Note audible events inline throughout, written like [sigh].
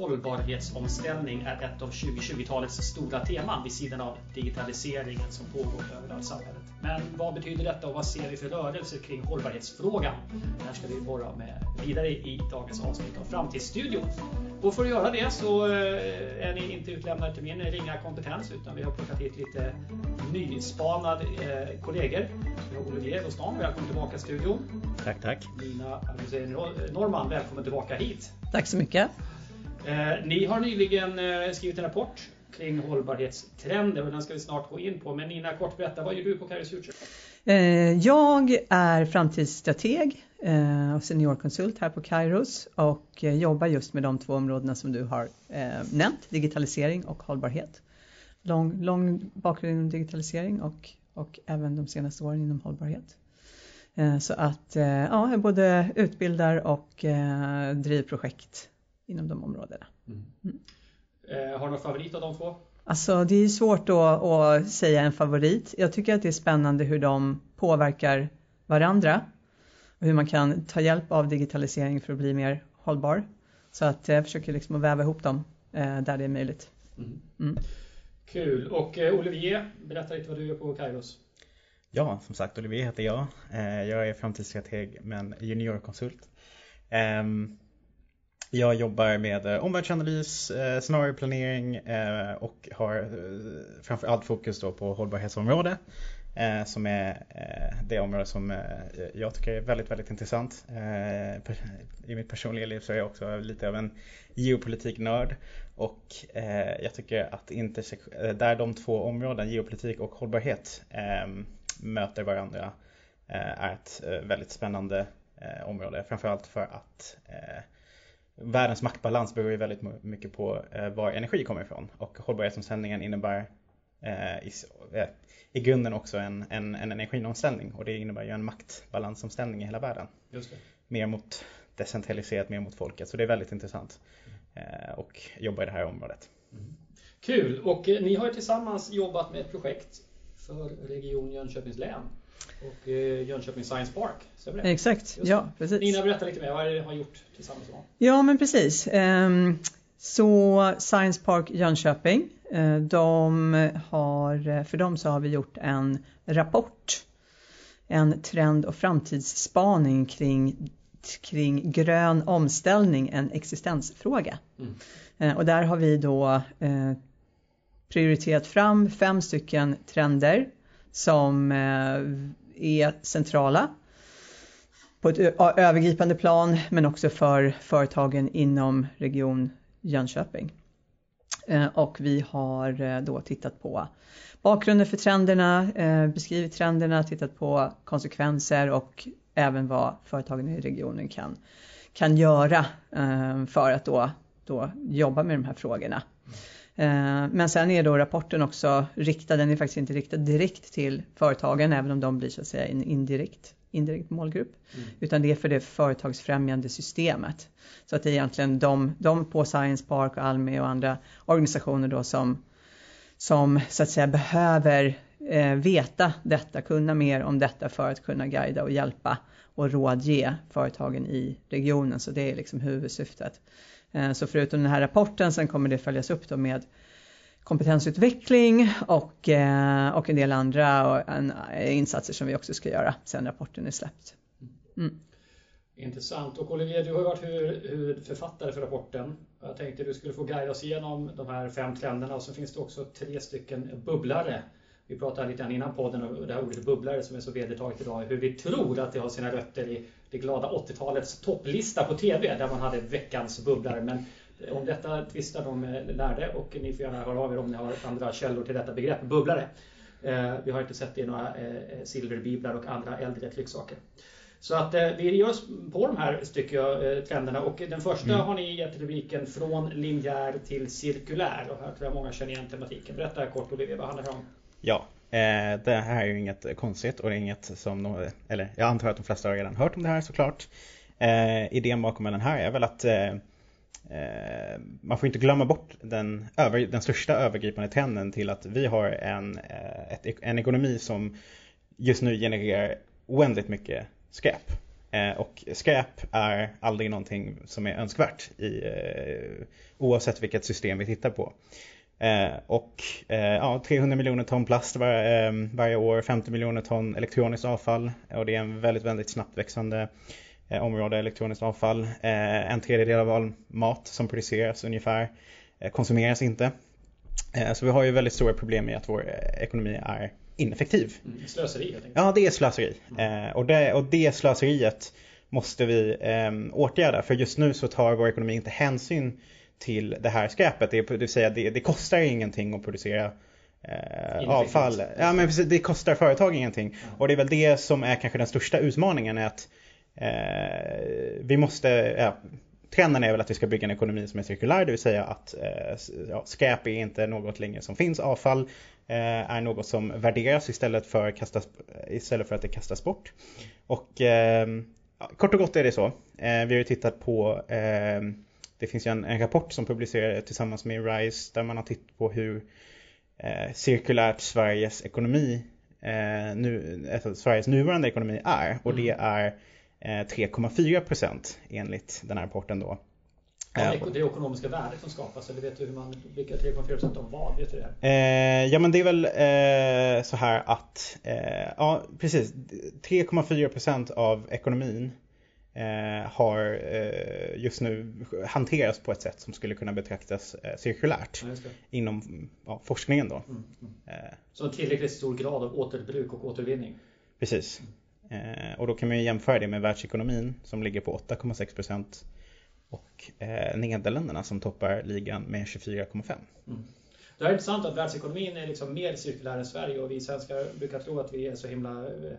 hållbarhetsomställning är ett av 2020-talets stora teman vid sidan av digitaliseringen som pågår överallt i samhället. Men vad betyder detta och vad ser vi för rörelser kring hållbarhetsfrågan? Det här ska vi borra med vidare i dagens avsnitt av Framtidsstudion. Och för att göra det så eh, är ni inte utlämnade till min ringa kompetens utan vi har plockat hit lite nyspanade eh, kollegor. Vi har Olivier Rostan, välkommen tillbaka i studion. Tack, tack. Nina Norman, välkommen tillbaka hit. Tack så mycket. Eh, ni har nyligen eh, skrivit en rapport kring hållbarhetstrender och den ska vi snart gå in på. Men Nina, kort berätta, vad gör du på Kairos Future? Eh, jag är framtidsstrateg eh, och seniorkonsult här på Kairos och eh, jobbar just med de två områdena som du har eh, nämnt, digitalisering och hållbarhet. Lång, lång bakgrund inom digitalisering och, och även de senaste åren inom hållbarhet. Så att ja, jag både utbildar och driver projekt inom de områdena. Mm. Mm. Eh, har du någon favorit av de två? Alltså det är svårt då att säga en favorit. Jag tycker att det är spännande hur de påverkar varandra och hur man kan ta hjälp av digitalisering för att bli mer hållbar. Så att jag försöker liksom att väva ihop dem eh, där det är möjligt. Mm. mm. Kul! Och eh, Olivier, berätta lite vad du gör på Kairos. Ja, som sagt Olivier heter jag. Jag är framtidsstrateg men juniorkonsult. Jag jobbar med eh, omvärldsanalys, eh, scenarioplanering eh, och har framför allt fokus då på hållbarhetsområde. Som är det område som jag tycker är väldigt, väldigt intressant. I mitt personliga liv så är jag också lite av en geopolitiknörd. Och jag tycker att där de två områden, geopolitik och hållbarhet, ehm, möter varandra är ett väldigt spännande område. Framförallt för att världens maktbalans beror ju väldigt mycket på eh, var energi kommer ifrån. Och hållbarhetsomställningen innebär eh, i, eh, i grunden också en, en, en energiomställning och det innebär ju en maktbalansomställning i hela världen. Mer mot decentraliserat, mer mot folket. Så det är väldigt intressant och jobba i det här området. Mm. Kul! Och ni har ju tillsammans jobbat med ett projekt för Region Jönköpings län och eh, Jönköping Science Park. Stämmer det? Exakt, ja precis. Nina, berätta lite mer. Vad är det ni har gjort tillsammans med Ja men precis. Ehm, så Science Park Jönköping, eh, de har, för dem så har vi gjort en rapport. En trend och framtidsspaning kring, kring grön omställning, en existensfråga. Mm. Eh, och där har vi då prioriterat fram fem stycken trender som eh, är centrala på ett övergripande plan men också för företagen inom Region Jönköping. Eh, och vi har eh, då tittat på bakgrunden för trenderna, beskrivit trenderna, tittat på konsekvenser och även vad företagen i regionen kan, kan göra för att då, då jobba med de här frågorna. Eh, men sen är då rapporten också riktad, den är faktiskt inte riktad direkt till företagen även om de blir så att säga en indirekt, indirekt målgrupp. Mm. Utan det är för det företagsfrämjande systemet. Så att det är egentligen de, de på Science Park och Almi och andra organisationer då som, som så att säga behöver eh, veta detta, kunna mer om detta för att kunna guida och hjälpa och rådge företagen i regionen. Så det är liksom huvudsyftet. Eh, så förutom den här rapporten sen kommer det följas upp då med kompetensutveckling och, eh, och en del andra eh, insatser som vi också ska göra sen rapporten är släppt. Mm. Intressant. Och Olivia du har varit huvudförfattare för rapporten. Jag tänkte du skulle få guida oss igenom de här fem trenderna och så finns det också tre stycken bubblare vi pratade lite grann innan podden om det här ordet bubblare som är så vedertaget idag. Hur vi tror att det har sina rötter i det glada 80-talets topplista på TV där man hade veckans bubblare. Men om detta tvistar de lärde och ni får gärna höra av er om ni har andra källor till detta begrepp, bubblare. Eh, vi har inte sett det i några eh, silverbiblar och andra äldre trycksaker. Så att eh, vi ger oss på de här tycker jag, trenderna och den första mm. har ni gett rubriken Från linjär till cirkulär och här tror jag många känner igen tematiken. Berätta kort Olivia, vad handlar det om? Ja, eh, det här är ju inget konstigt och det är inget som, de, eller jag antar att de flesta har redan hört om det här såklart. Eh, idén bakom den här är väl att eh, eh, man får inte glömma bort den, över, den största övergripande trenden till att vi har en, eh, ett, en ekonomi som just nu genererar oändligt mycket skräp. Eh, och skräp är aldrig någonting som är önskvärt i, eh, oavsett vilket system vi tittar på och ja, 300 miljoner ton plast var, varje år, 50 miljoner ton elektroniskt avfall och det är en väldigt, väldigt snabbt växande område, elektroniskt avfall. en tredjedel av all mat som produceras ungefär konsumeras inte. Så vi har ju väldigt stora problem med att vår ekonomi är ineffektiv. Mm, slöseri helt Ja, det är slöseri. Mm. Eh, och, det, och det slöseriet måste vi eh, åtgärda för just nu så tar vår ekonomi inte hänsyn till det här skräpet. Det, det vill säga det, det kostar ingenting att producera eh, avfall. Ja, men precis, det kostar företag ingenting. Mm. Och det är väl det som är kanske den största utmaningen är att eh, vi måste, ja, trenden är väl att vi ska bygga en ekonomi som är cirkulär, det vill säga att eh, ja, skräp är inte något längre som finns, avfall eh, är något som värderas istället för, kastas, istället för att det kastas bort. Och eh, kort och gott är det så. vi har ju tittat på det finns ju en, en rapport som publicerades tillsammans med RISE där man har tittat på hur eh, cirkulärt Sveriges ekonomi, eh, nu, alltså Sveriges nuvarande ekonomi är. Och det mm. är 3,4% enligt den här rapporten då. Ja, det ekonomiska värdet som skapas, eller vet du hur man, vilka 3,4 av vad? Vet du det? Eh, ja men det är väl eh, så här att, eh, ja precis, 3,4% av ekonomin eh, har eh, just nu hanterats på ett sätt som skulle kunna betraktas eh, cirkulärt ja, inom ja, forskningen då. Mm, mm. Så en tillräckligt stor grad av återbruk och återvinning? Precis. Eh, och då kan man ju jämföra det med världsekonomin som ligger på 8,6% och eh, Nederländerna som toppar ligan med 24,5. Mm. Det är intressant att världsekonomin är liksom mer cirkulär än Sverige och vi svenskar brukar tro att vi är så himla eh,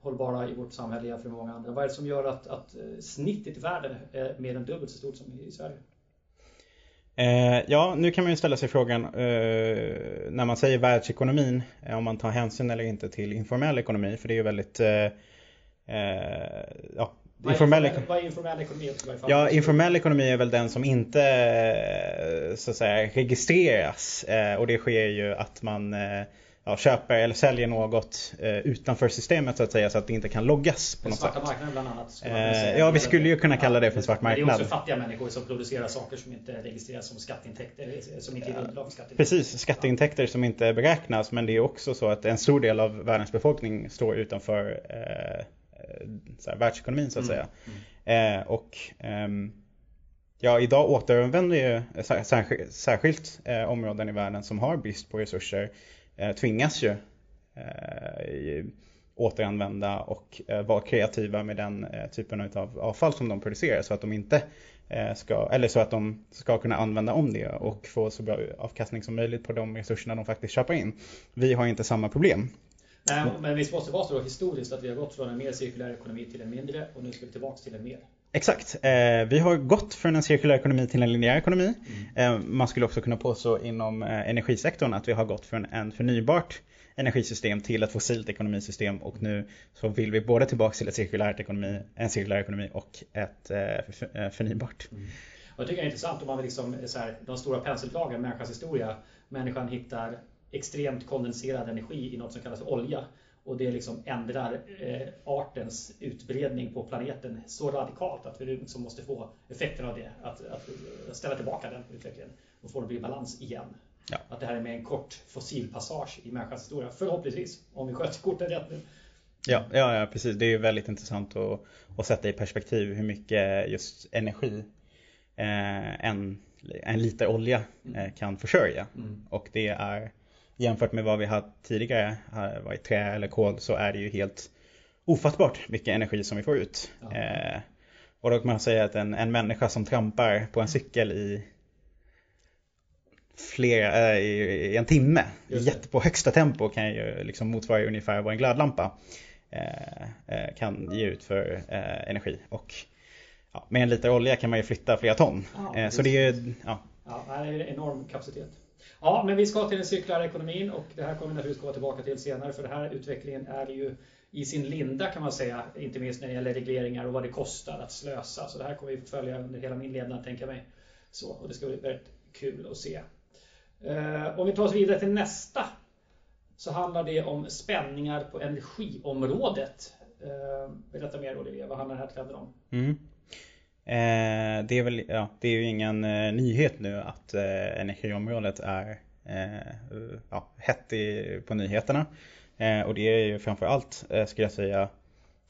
hållbara i vårt samhälle jämfört med många andra. Vad är det som gör att, att snittet i världen är mer än dubbelt så stort som i Sverige? Eh, ja, nu kan man ju ställa sig frågan eh, när man säger världsekonomin, eh, om man tar hänsyn eller inte till informell ekonomi, för det är ju väldigt Eh, ja, vad, informell, är, vad är informell ekonomi? Ja, informell ekonomi är väl den som inte eh, så att säga registreras och det sker ju att man ja, köper eller säljer något eh, utanför systemet så att säga så att det inte kan loggas på något svarta sätt. marknaden bland annat. Eh, ja, vi skulle ju kunna kalla det för svart marknad. Det är också fattiga människor som producerar saker som inte registreras som skatteintäkter, som inte är för skatteintäkter. Precis, skatteintäkter som inte beräknas men det är också så att en stor del av världens befolkning står utanför eh, så här, världsekonomin så att mm. säga. Mm. Eh, och ehm, Ja, idag återvänder ju särskilt, eh, områden i världen som har brist på resurser Eh, tvingas ju eh, återanvända och eh, vara kreativa med den eh, typen av avfall som de producerar så att de inte eh, ska, eller så att de ska kunna använda om det och få så bra avkastning som möjligt på de resurserna de faktiskt köper in. Vi har inte samma problem. Nej, men visst måste det vara så historiskt att vi har gått från en mer cirkulär ekonomi till en mindre och nu ska vi tillbaka till en mer. Exakt. Eh, vi har gått från en cirkulär ekonomi till en linjär ekonomi. Mm. Eh, man skulle också kunna påstå inom eh, energisektorn att vi har gått från en förnybart energisystem till ett fossilt ekonomisystem och nu så vill vi både tillbaka till ett cirkulärt ekonomi, en cirkulär ekonomi och ett eh, eh, förnybart. Mm. Och jag tycker det är intressant om man vill liksom, så här, de stora penseldragen, människans historia. Människan hittar extremt kondenserad energi i något som kallas för olja och det liksom ändrar eh, artens utbredning på planeten så radikalt att vi liksom måste få effekten av det. Att, att, ställa tillbaka den utvecklingen och få den i balans igen. Ja. Att det här är med en kort fossilpassage i människans historia. Förhoppningsvis, om vi sköter korten rätt nu. Ja, ja, ja, precis. Det är väldigt intressant att, att sätta i perspektiv hur mycket just energi eh, en, en liter olja eh, kan försörja. Mm. Och det är jämfört med vad vi har tidigare, var i trä eller kol, så är det ju helt ofattbart mycket energi som vi får ut. Ja. Eh, och då kan man säga att en, en människa som trampar på en cykel i flera, äh, i, i, en timme jätte, på högsta tempo kan ju liksom motsvara ungefär vad en glödlampa eh, eh, kan ge ut för eh, energi. Och ja, med en liter olja kan man ju flytta flera ton. Ja, så det är ju, ja. Ja, det är en enorm kapacitet. Ja, men vi ska till den cirkulära ekonomin och det här kommer vi naturligtvis komma tillbaka till senare för den här utvecklingen är ju i sin linda kan man säga, inte minst när det gäller regleringar och vad det kostar att slösa. Så det här kommer vi följa under hela min levnad tänker jag mig. Så, och det ska bli väldigt kul att se. Eh, om vi tar oss vidare till nästa så handlar det om spänningar på energiområdet. Eh, berätta mer Olivia, vad handlar den här trenden om? Mm. Eh, det, är väl, ja, det är ju ingen eh, nyhet nu att eh, energiområdet är eh, ja, hett i, på nyheterna. Eh, och det är ju framförallt, eh, skulle jag säga,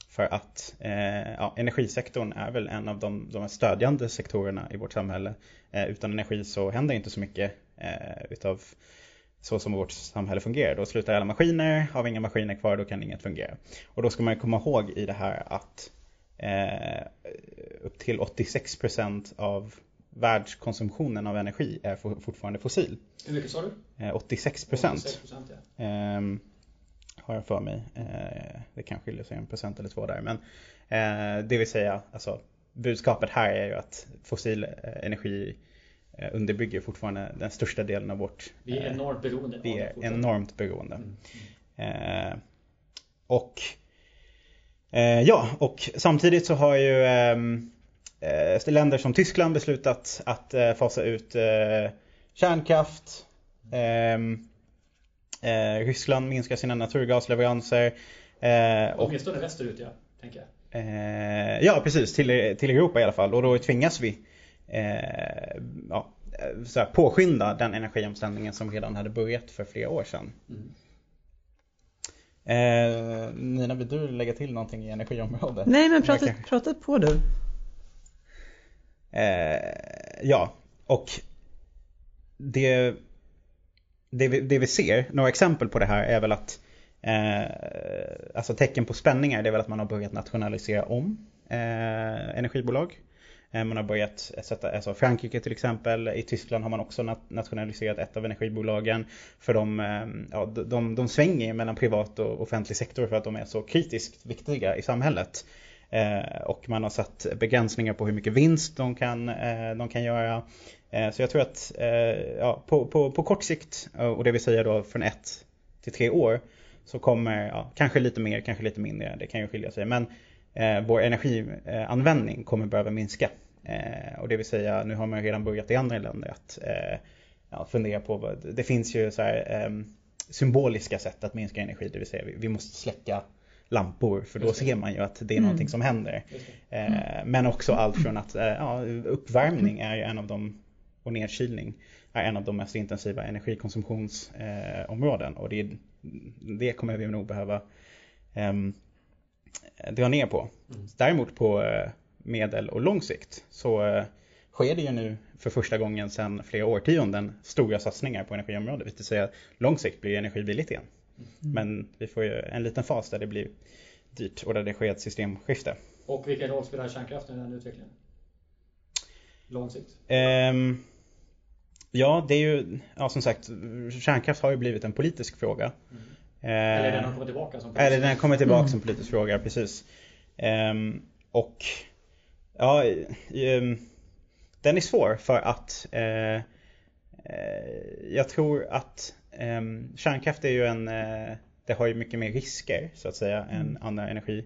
för att eh, ja, energisektorn är väl en av de, de stödjande sektorerna i vårt samhälle. Eh, utan energi så händer inte så mycket eh, utav så som vårt samhälle fungerar. Då slutar alla maskiner, har vi inga maskiner kvar då kan inget fungera. Och då ska man komma ihåg i det här att upp till 86% av världskonsumtionen av energi är fortfarande fossil. Hur mycket sa du? Eh, 86%. 86% ja. eh, har jag för mig. Eh, det kan skilja sig en procent eller två där. Men eh, det vill säga, alltså, budskapet här är ju att fossil eh, energi eh, underbygger fortfarande den största delen av vårt... Vi är enormt beroende. Vi är enormt beroende. Mm. Mm. och ja, och samtidigt så har ju ehm, länder som Tyskland beslutat att fasa ut kärnkraft. Ehm, Eh, Ryssland minskar sina naturgasleveranser. Eh, och, Åtminstone västerut ja, tänker jag. Eh, ja precis, till, till Europa i alla fall. Och då tvingas vi eh, ja, så här, påskynda den energiomställningen som redan hade börjat för flera år sedan. Mm. Eh, Nina, vill du lägga till någonting i energiområdet? Nej, men prata, prata på du. Eh, ja, och det det vi, det vi ser, några exempel på det här är väl att eh, Alltså tecken på spänningar det är väl att man har börjat nationalisera om eh, energibolag. Eh, man har börjat sätta, alltså Frankrike till exempel, i Tyskland har man också nationaliserat ett av energibolagen. För de, eh, ja, de, de svänger mellan privat och offentlig sektor för att de är så kritiskt viktiga i samhället. Eh, och man har satt begränsningar på hur mycket vinst de kan, eh, de kan göra. Eh, så jag tror att eh, ja, på, på, på kort sikt, och det vill säga då från ett till tre år, så kommer, ja, kanske lite mer, kanske lite mindre, det kan ju skilja sig. Men eh, vår energianvändning kommer behöva minska. Eh, och det vill säga, nu har man redan börjat i andra länder att eh, ja, fundera på, vad, det finns ju så här, ehm, symboliska sätt att minska energi, det vill säga vi, vi måste släcka lampor för då ser man ju att det är mm. någonting som händer. Mm. Men också allt från att eh, ja, uppvärmning är en av de och nedkylning är en av de mest intensiva energikonsumtionsområden och det, det kommer vi nog behöva um, dra ner på. Mm. Däremot på uh, medel och lång sikt så uh, sker det ju nu för första gången sedan flera årtionden stora satsningar på energiområdet. Det vill säga lång sikt blir energi billigt igen. Mm. Men vi får ju en liten fas där det blir dyrt och där det sker ett systemskifte. Och vilken roll spelar kärnkraften i den utvecklingen? Lång sikt? Um, ja, det är ju, ja som sagt, kärnkraft har ju blivit en politisk fråga. Mm. Eller den har kommit tillbaka som politisk Eller den har kommit tillbaka mm. som politisk fråga, precis. Um, och ja, um, den är svår för att uh, uh, jag tror att Um, kärnkraft är ju en, uh, det har ju mycket mer risker så att säga mm. än andra energi,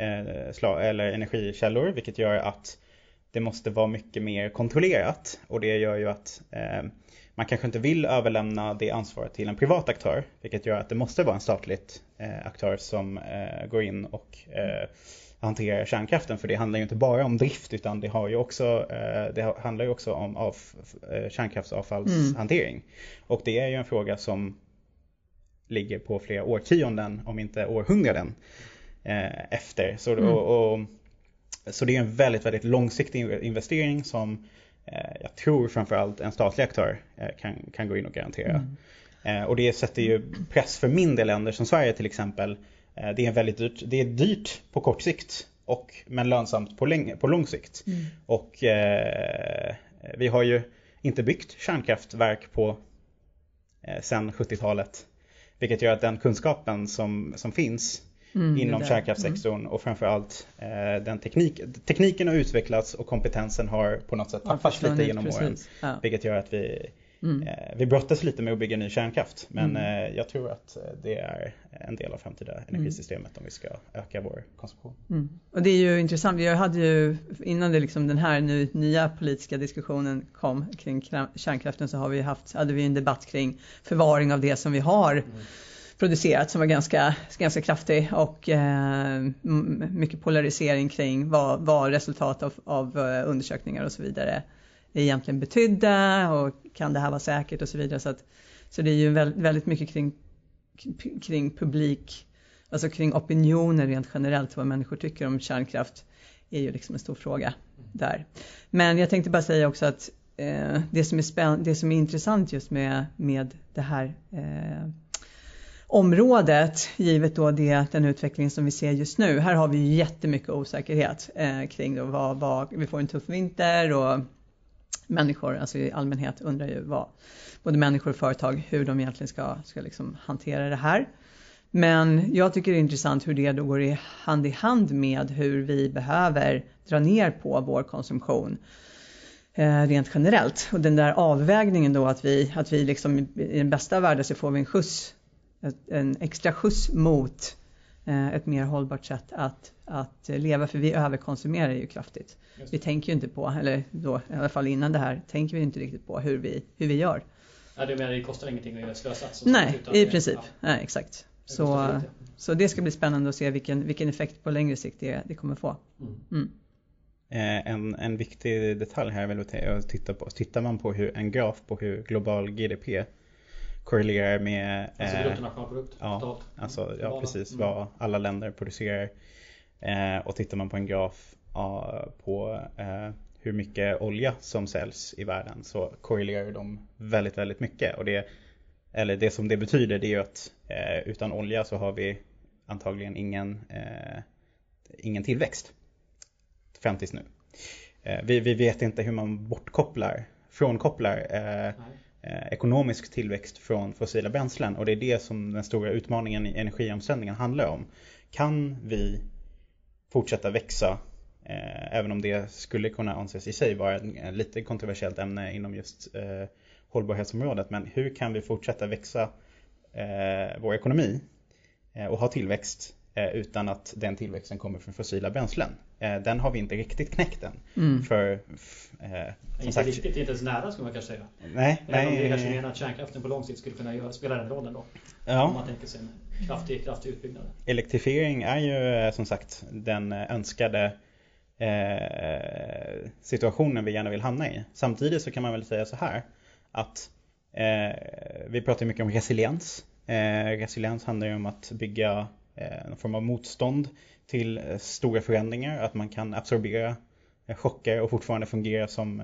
uh, slag, eller energikällor vilket gör att det måste vara mycket mer kontrollerat och det gör ju att uh, man kanske inte vill överlämna det ansvaret till en privat aktör vilket gör att det måste vara en statlig aktör som går in och hanterar kärnkraften för det handlar ju inte bara om drift utan det, har ju också, eh, det handlar ju också om av, eh, kärnkraftsavfallshantering. Mm. Och det är ju en fråga som ligger på flera årtionden om inte århundraden eh, efter. Så, mm. och, och, så det är en väldigt, väldigt långsiktig investering som jag tror framförallt en statlig aktör kan, kan gå in och garantera. Mm. Och det sätter ju press för mindre länder som Sverige till exempel Eh, det är väldigt dyrt. Det är dyrt på kort sikt och, men lönsamt på, länge, på lång sikt. Mm. Och eh, vi har ju inte byggt kärnkraftverk på eh, sedan 70-talet. Vilket gör att den kunskapen som, som finns mm, inom kärnkraftssektorn mm. och framförallt eh, den teknik, tekniken har utvecklats och kompetensen har på något sätt tappats lite genom precis. åren. Ja. Vilket gör att vi Mm. Eh, vi brottas lite med att bygga ny kärnkraft men mm. Eh, jag tror att eh, det är en del av framtida mm. energisystemet om vi ska öka vår konsumtion. Mm. Och det är ju intressant, vi hade ju innan det liksom den här nu, nya politiska diskussionen kom kring kärnkraften så har vi haft, hade vi en debatt kring förvaring av det som vi har mm. producerat som var ganska, ganska kraftig och eh, mycket polarisering kring vad, vad resultat av, av undersökningar och så vidare egentligen betydde och kan det här vara säkert och så vidare. Så, att, så det är ju väldigt, mycket kring, kring publik, alltså kring opinioner rent generellt, vad människor tycker om kärnkraft är ju liksom en stor fråga där. Men jag tänkte bara säga också att eh, det, som är spänn det som är intressant just med, med det här eh, området, givet då det, den utveckling som vi ser just nu. Här har vi ju jättemycket osäkerhet eh, kring då vad, vad, vi får en tuff vinter och människor, alltså i allmänhet undrar ju vad både människor och företag, hur de egentligen ska, ska liksom hantera det här. Men jag tycker det är intressant hur det då går i hand i hand med hur vi behöver dra ner på vår konsumtion eh, rent generellt. Och den där avvägningen då att vi, att vi liksom i den bästa världen så får vi en skjuts, en extra skjuts mot ett mer hållbart sätt att, att leva för vi överkonsumerar ju kraftigt. Vi tänker ju inte på, eller då i alla fall innan det här, tänker vi inte riktigt på hur vi, hur vi gör. Ja, det, menar, det kostar ingenting att göra slösa? Nej, i princip. Ja. Nej, exakt. Så, så det ska bli spännande att se vilken, vilken effekt på längre sikt det, det kommer få. Mm. Mm. Eh, en, en viktig detalj här är väl att titta på. Tittar man på hur, en graf på hur global GDP korrelerar med... Alltså bruttonationalprodukt ja, totalt. Alltså, ja, precis. Mm. Vad alla länder producerar. Eh, och tittar man på en graf på eh, hur mycket olja som säljs i världen så korrelerar de väldigt, väldigt mycket. Och det, eller det som det betyder det är ju att eh, utan olja så har vi antagligen ingen, eh, ingen tillväxt fram tills nu. Eh, vi, vi, vet inte hur man bortkopplar, frånkopplar eh, eh, Eh, ekonomisk tillväxt från fossila bränslen och det är det som den stora utmaningen i energiomställningen handlar om. Kan vi fortsätta växa Eh, även om det skulle kunna anses i sig vara ett lite kontroversiellt ämne inom just eh, hållbarhetsområdet. Men hur kan vi fortsätta växa eh, vår ekonomi eh, och ha tillväxt eh, utan att den tillväxten kommer från fossila bränslen? Eh, den har vi inte riktigt knäckt än. Mm. För, inte sagt, riktigt, inte ens nära skulle man kanske säga. Nej, Även nej, om det kanske menar att kärnkraften på lång sikt skulle kunna göra, spela den rollen då. Ja. Om man tänker sig en kraftig, kraftig utbyggnad. Elektrifiering är ju som sagt den önskade eh, situationen vi gärna vill hamna i. Samtidigt så kan man väl säga så här att eh, vi pratar mycket om resiliens. Eh, resiliens handlar ju om att bygga eh, någon form av motstånd till eh, stora förändringar, att man kan absorbera eh, chocker och fortfarande fungera som,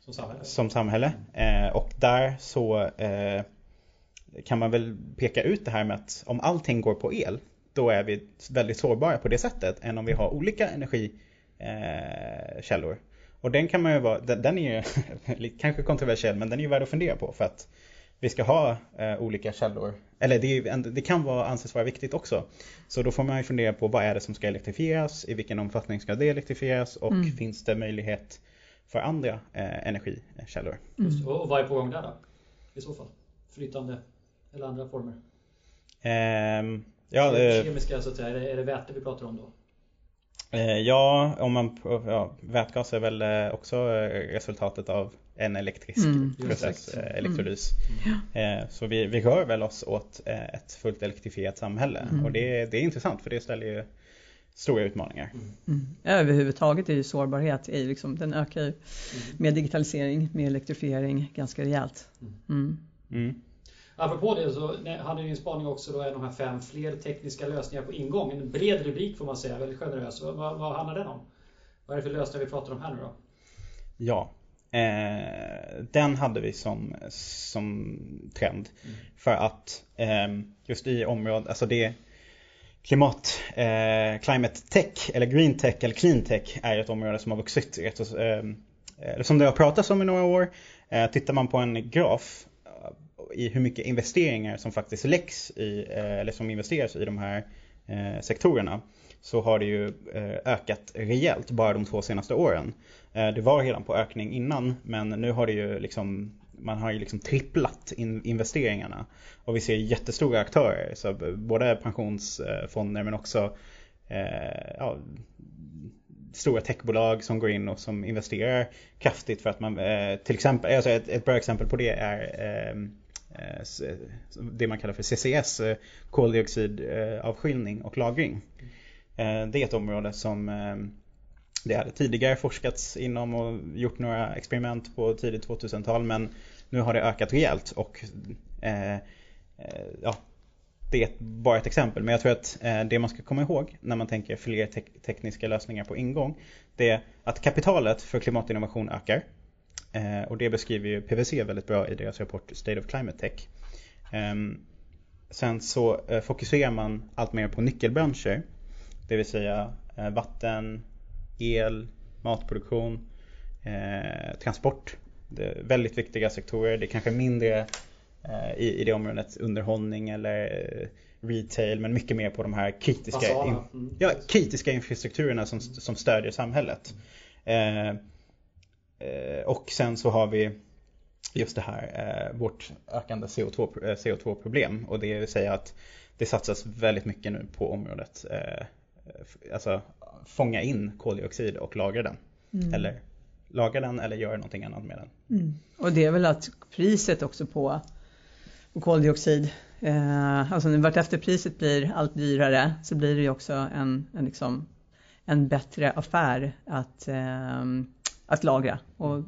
som samhälle. Som samhälle. och där så kan man väl peka ut det här med att om allting går på el då är vi väldigt sårbara på det sättet än om vi har olika energi eh, källor. Och den kan man ju vara, den, den är ju [laughs] kanske kontroversiell men den är ju värd att fundera på för att vi ska ha eh, olika källor. Eller det, det, kan vara, anses vara viktigt också. Så då får man ju fundera på vad är det som ska elektrifieras, i vilken omfattning ska det elektrifieras och mm. finns det möjlighet för andra eh, energikällor. Mm. Och vad är på gång där då? I så fall? Flytande eller andra former? Eh, ja, Kemiska så att säga, är det, är det väte vi pratar om då? Eh, ja, om man, ja, vätgas är väl eh, också eh, resultatet av en elektrisk mm, process, elektrolys. Mm. Så vi, vi rör väl oss åt ett fullt elektrifierat samhälle mm. och det, det är intressant för det ställer ju stora utmaningar. Mm. Överhuvudtaget är ju sårbarhet, är liksom, den ökar ju mm. med digitalisering, med elektrifiering ganska rejält. Apropå det så hade ni en spaning också då, en av de här fem fler tekniska lösningar på ingång. En bred rubrik får man säga, väldigt generös. Vad, vad handlar den om? Vad är det för lösningar vi pratar om här nu då? Ja, eh, den hade vi som, som trend. Mm. För att eh, just i området, alltså det Klimat, eh, climate tech eller green tech eller clean tech är ett område som har vuxit rätt, eh, som det har pratats om i några år. Eh, tittar man på en graf i hur mycket investeringar som faktiskt läggs i, eh, eller som investeras i de här eh, sektorerna så har det ju eh, ökat rejält bara de två senaste åren. Det var redan på ökning innan men nu har det ju liksom man har ju liksom tripplat investeringarna. Och vi ser jättestora aktörer, så både pensionsfonder men också ja, stora techbolag som går in och som investerar kraftigt för att man till exempel, alltså ett, ett bra exempel på det är Eh, det man kallar för CCS, eh, koldioxidavskiljning och lagring. Eh, det är ett område som det hade tidigare forskats inom och gjort några experiment på tidigt 2000-tal men nu har det ökat rejält och eh, eh, ja, det är bara ett exempel men jag tror att eh, det man ska komma ihåg när man tänker fler te tekniska lösningar på ingång det är att kapitalet för klimatinnovation ökar och det beskriver ju PWC väldigt bra i deras rapport State of Climate Tech. Ehm, sen så eh, fokuserar man allt mer på nyckelbranscher det vill säga eh, vatten, el, matproduktion, eh, transport. Väldigt viktiga sektorer. Det är kanske mindre eh, i, i det området underhållning eller eh, retail men mycket mer på de här kritiska, in, mm. ja, kritiska infrastrukturerna som, som stödjer samhället. Eh, eh, och sen så har vi just det här, eh, vårt ökande CO2, CO2-problem och det vill säga att det satsas väldigt mycket nu på området alltså fånga in koldioxid och lagra den. Mm. Eller lagra den eller göra någonting annat med den. Mm. Och det är väl att priset också på, på koldioxid, eh, alltså vartefter priset blir allt dyrare så blir det ju också en, en, liksom, en bättre affär att, eh, att lagra. Och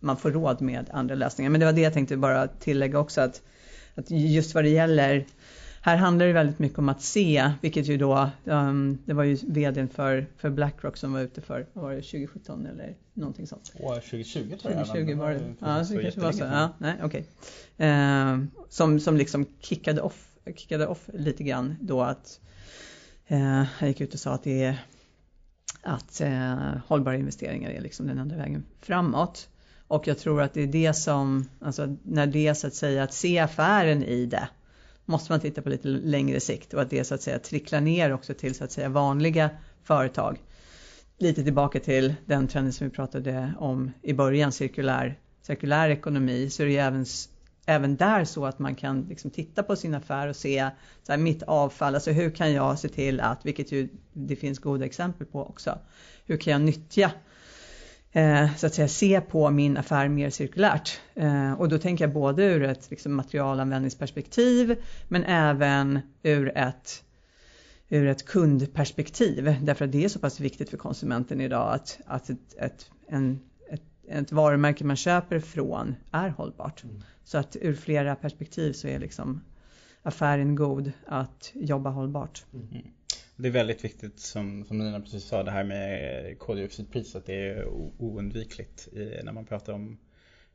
man får råd med andra lösningar. Men det var det jag tänkte bara tillägga också att, att just vad det gäller här handlar det väldigt mycket om att se, vilket ju då, um, det var ju vdn för, för Blackrock som var ute för, vad var det, 2017 eller någonting sånt? År 2020 tror jag. 2020 var det, ja så det kanske var så. Ja, nej, okay. Uh, som, som liksom kickade off, kickade off lite grann då att uh, han gick ut och sa att det är att eh, hållbara investeringar är liksom den enda vägen framåt. Och jag tror att det är det som, alltså när det så att säga att se affären i det måste man titta på lite längre sikt och att det så att säga tricklar ner också till så att säga vanliga företag. Lite tillbaka till den trenden som vi pratade om i början, cirkulär, cirkulär ekonomi, så är det ju även, även där så att man kan liksom titta på sin affär och se så här, mitt avfall, alltså hur kan jag se till att, vilket ju det finns goda exempel på också, hur kan jag nyttja eh, så att säga se på min affär mer cirkulärt. Eh, och då tänker jag både ur ett liksom, materialanvändningsperspektiv men även ur ett ur ett kundperspektiv därför att det är så pass viktigt för konsumenten idag att, att ett, ett, en, ett, varumärke man köper från är hållbart. Mm. Så att ur flera perspektiv så är liksom affären god att jobba hållbart. Mm. Det är väldigt viktigt som, som Nina precis sa, det här med koldioxidpriset. Det är oundvikligt i, när man pratar om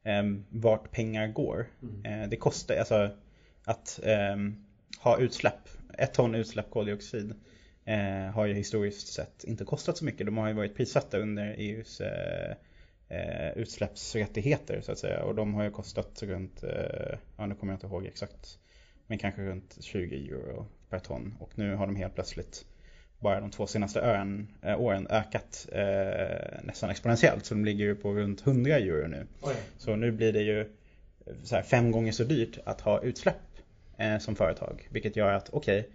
eh, vart pengar går. Mm. Eh, det kostar, alltså att eh, ha utsläpp, ett ton utsläpp koldioxid eh, har ju historiskt sett inte kostat så mycket. De har ju varit prissatta under EUs eh, eh, utsläppsrättigheter så att säga. Och de har ju kostat runt, ja nu kommer jag inte ihåg exakt, men kanske runt 20 euro per ton. Och nu har de helt plötsligt bara de två senaste ören, äh, åren ökat äh, nästan exponentiellt. Så de ligger ju på runt 100 euro nu. Oj. Så nu blir det ju så här, fem gånger så dyrt att ha utsläpp äh, som företag. Vilket gör att okej, okay,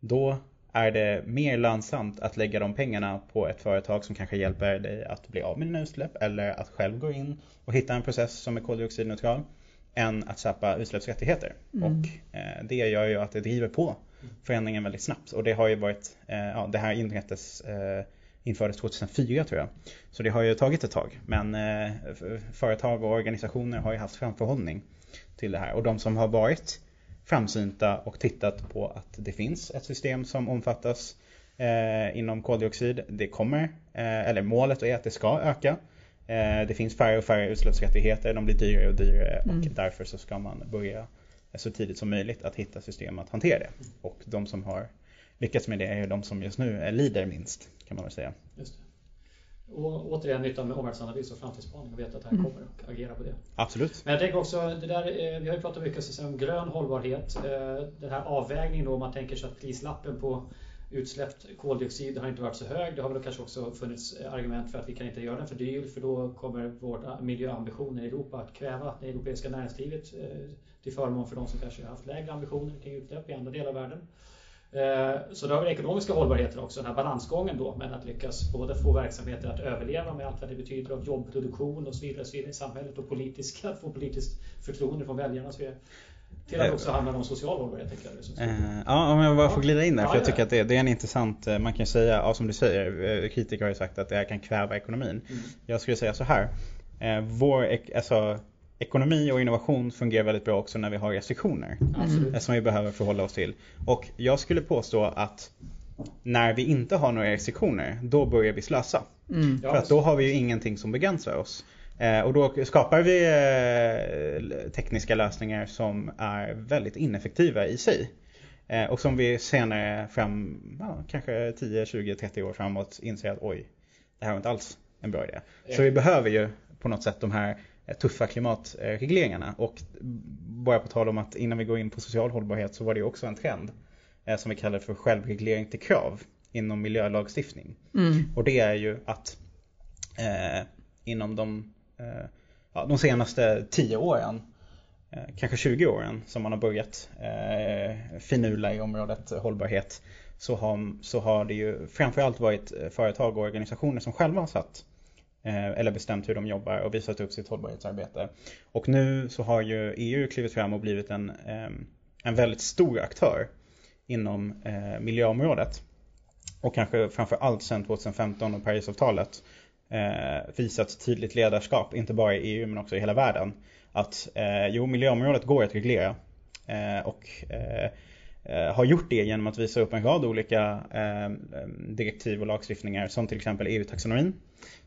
då är det mer lönsamt att lägga de pengarna på ett företag som kanske hjälper dig att bli av med dina utsläpp eller att själv gå in och hitta en process som är koldioxidneutral än att köpa utsläppsrättigheter. Mm. Och det gör ju att det driver på förändringen väldigt snabbt. Och det har ju varit, eh, ja, det här inrättades, eh, infördes 2004 tror jag. Så det har ju tagit ett tag. Men eh, företag och organisationer har ju haft framförhållning till det här. Och de som har varit framsynta och tittat på att det finns ett system som omfattas eh, inom koldioxid. Det kommer, eh, eller målet är att det ska öka. Eh, det finns färre och färre utsläppsrättigheter, de blir dyrare och dyrare mm. och därför så ska man börja så tidigt som möjligt att hitta system att hantera det. Och de som har lyckats med det är de som just nu lider minst kan man väl säga. Just det. Och återigen nyttan med omvärldsanalys och framtidsspaning och veta att det här mm. kommer och agera på det. Absolut. Men jag tänker också, det där, eh, vi har ju pratat mycket om grön hållbarhet. Eh, den här avvägningen då, om man tänker sig att prislappen på utsläppt koldioxid har inte varit så hög. Det har väl kanske också funnits argument för att vi kan inte göra den för dyr för då kommer våra miljöambitioner i Europa att kväva det europeiska näringslivet eh, till förmån för de som kanske har haft lägre ambitioner kring utsläpp i andra delar av världen. Eh, så då har vi den ekonomiska hållbarheten också, den här balansgången då med att lyckas både få verksamheter att överleva med allt vad det betyder av jobbproduktion och så vidare, så vidare i samhället och politisk, att få politiskt förtroende från väljarna. Så till att också handla om social hållbarhet. Jag. Eh, ja, om jag bara får glida in där. För jag tycker att det, det är en intressant, eh, man kan säga, ja, som du säger, kritiker har ju sagt att det här kan kväva ekonomin. Mm. Jag skulle säga så här. Vår, alltså, ekonomi och innovation fungerar väldigt bra också när vi har restriktioner. Mm. Som vi behöver förhålla oss till. Och jag skulle påstå att när vi inte har några restriktioner, då börjar vi slösa. Mm. För att då har vi ju ingenting som begränsar oss. Eh, och då skapar vi eh, tekniska lösningar som är väldigt ineffektiva i sig. Eh, och som vi senare fram, ja, kanske 10, 20, 30 år framåt inser att oj, det här var inte alls en bra idé. Så vi behöver ju på något sätt de här tuffa klimatregleringarna. Och bara på tal om att innan vi går in på social hållbarhet så var det också en trend som vi kallar för självreglering till krav inom miljölagstiftning. Mm. Och det är ju att eh, inom de, eh, ja, de senaste 10 åren, eh, kanske 20 åren som man har börjat eh, finula i området hållbarhet så har, så har det ju framförallt varit eh, företag och organisationer som själva har satt eh, Eh, eller bestämt hur de jobbar och visat upp sitt hållbarhetsarbete. Och nu så har ju EU klivit fram och blivit en, ehm, en väldigt stor aktör inom eh, miljöområdet och kanske framför allt sedan 2015 och Parisavtalet eh, visat tydligt ledarskap, inte bara i EU men också i hela världen. Att jo, miljöområdet går att reglera och har gjort det genom att visa upp en rad olika ehm, ehm, direktiv och lagstiftningar som till exempel EU-taxonomin.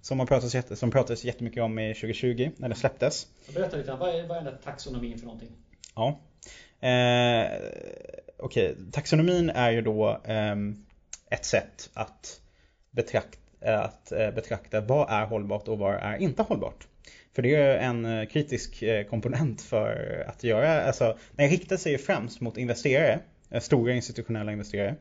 Som, har pratats, som pratades jättemycket om i 2020 när det släpptes. Berätta lite, vad är, vad är den där taxonomin för någonting? Ja. Eh, Okej, okay. taxonomin är ju då ehm, ett sätt att betrakta, att eh, betrakta vad är hållbart och vad är inte hållbart. För det är en eh, kritisk eh, komponent för att göra, alltså den riktar sig ju främst mot investerare, stora institutionella investerare.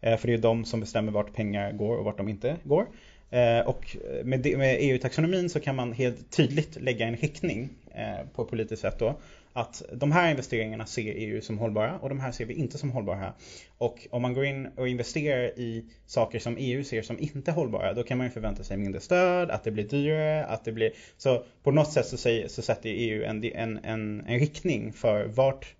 För det är de som bestämmer vart pengar går och vart de inte går. Eh, och med EU-taxonomin e så kan man helt tydligt lägga en riktning eh, på ett politiskt sätt då att de här investeringarna ser EU som hållbara och de här ser vi inte som hållbara. Och om man går in och investerar i saker som EU ser som inte hållbara då kan man ju förvänta sig mindre stöd, att det blir dyrare, att det blir... Så på något sätt så, säger, så sätter EU en, en, en, en riktning för vart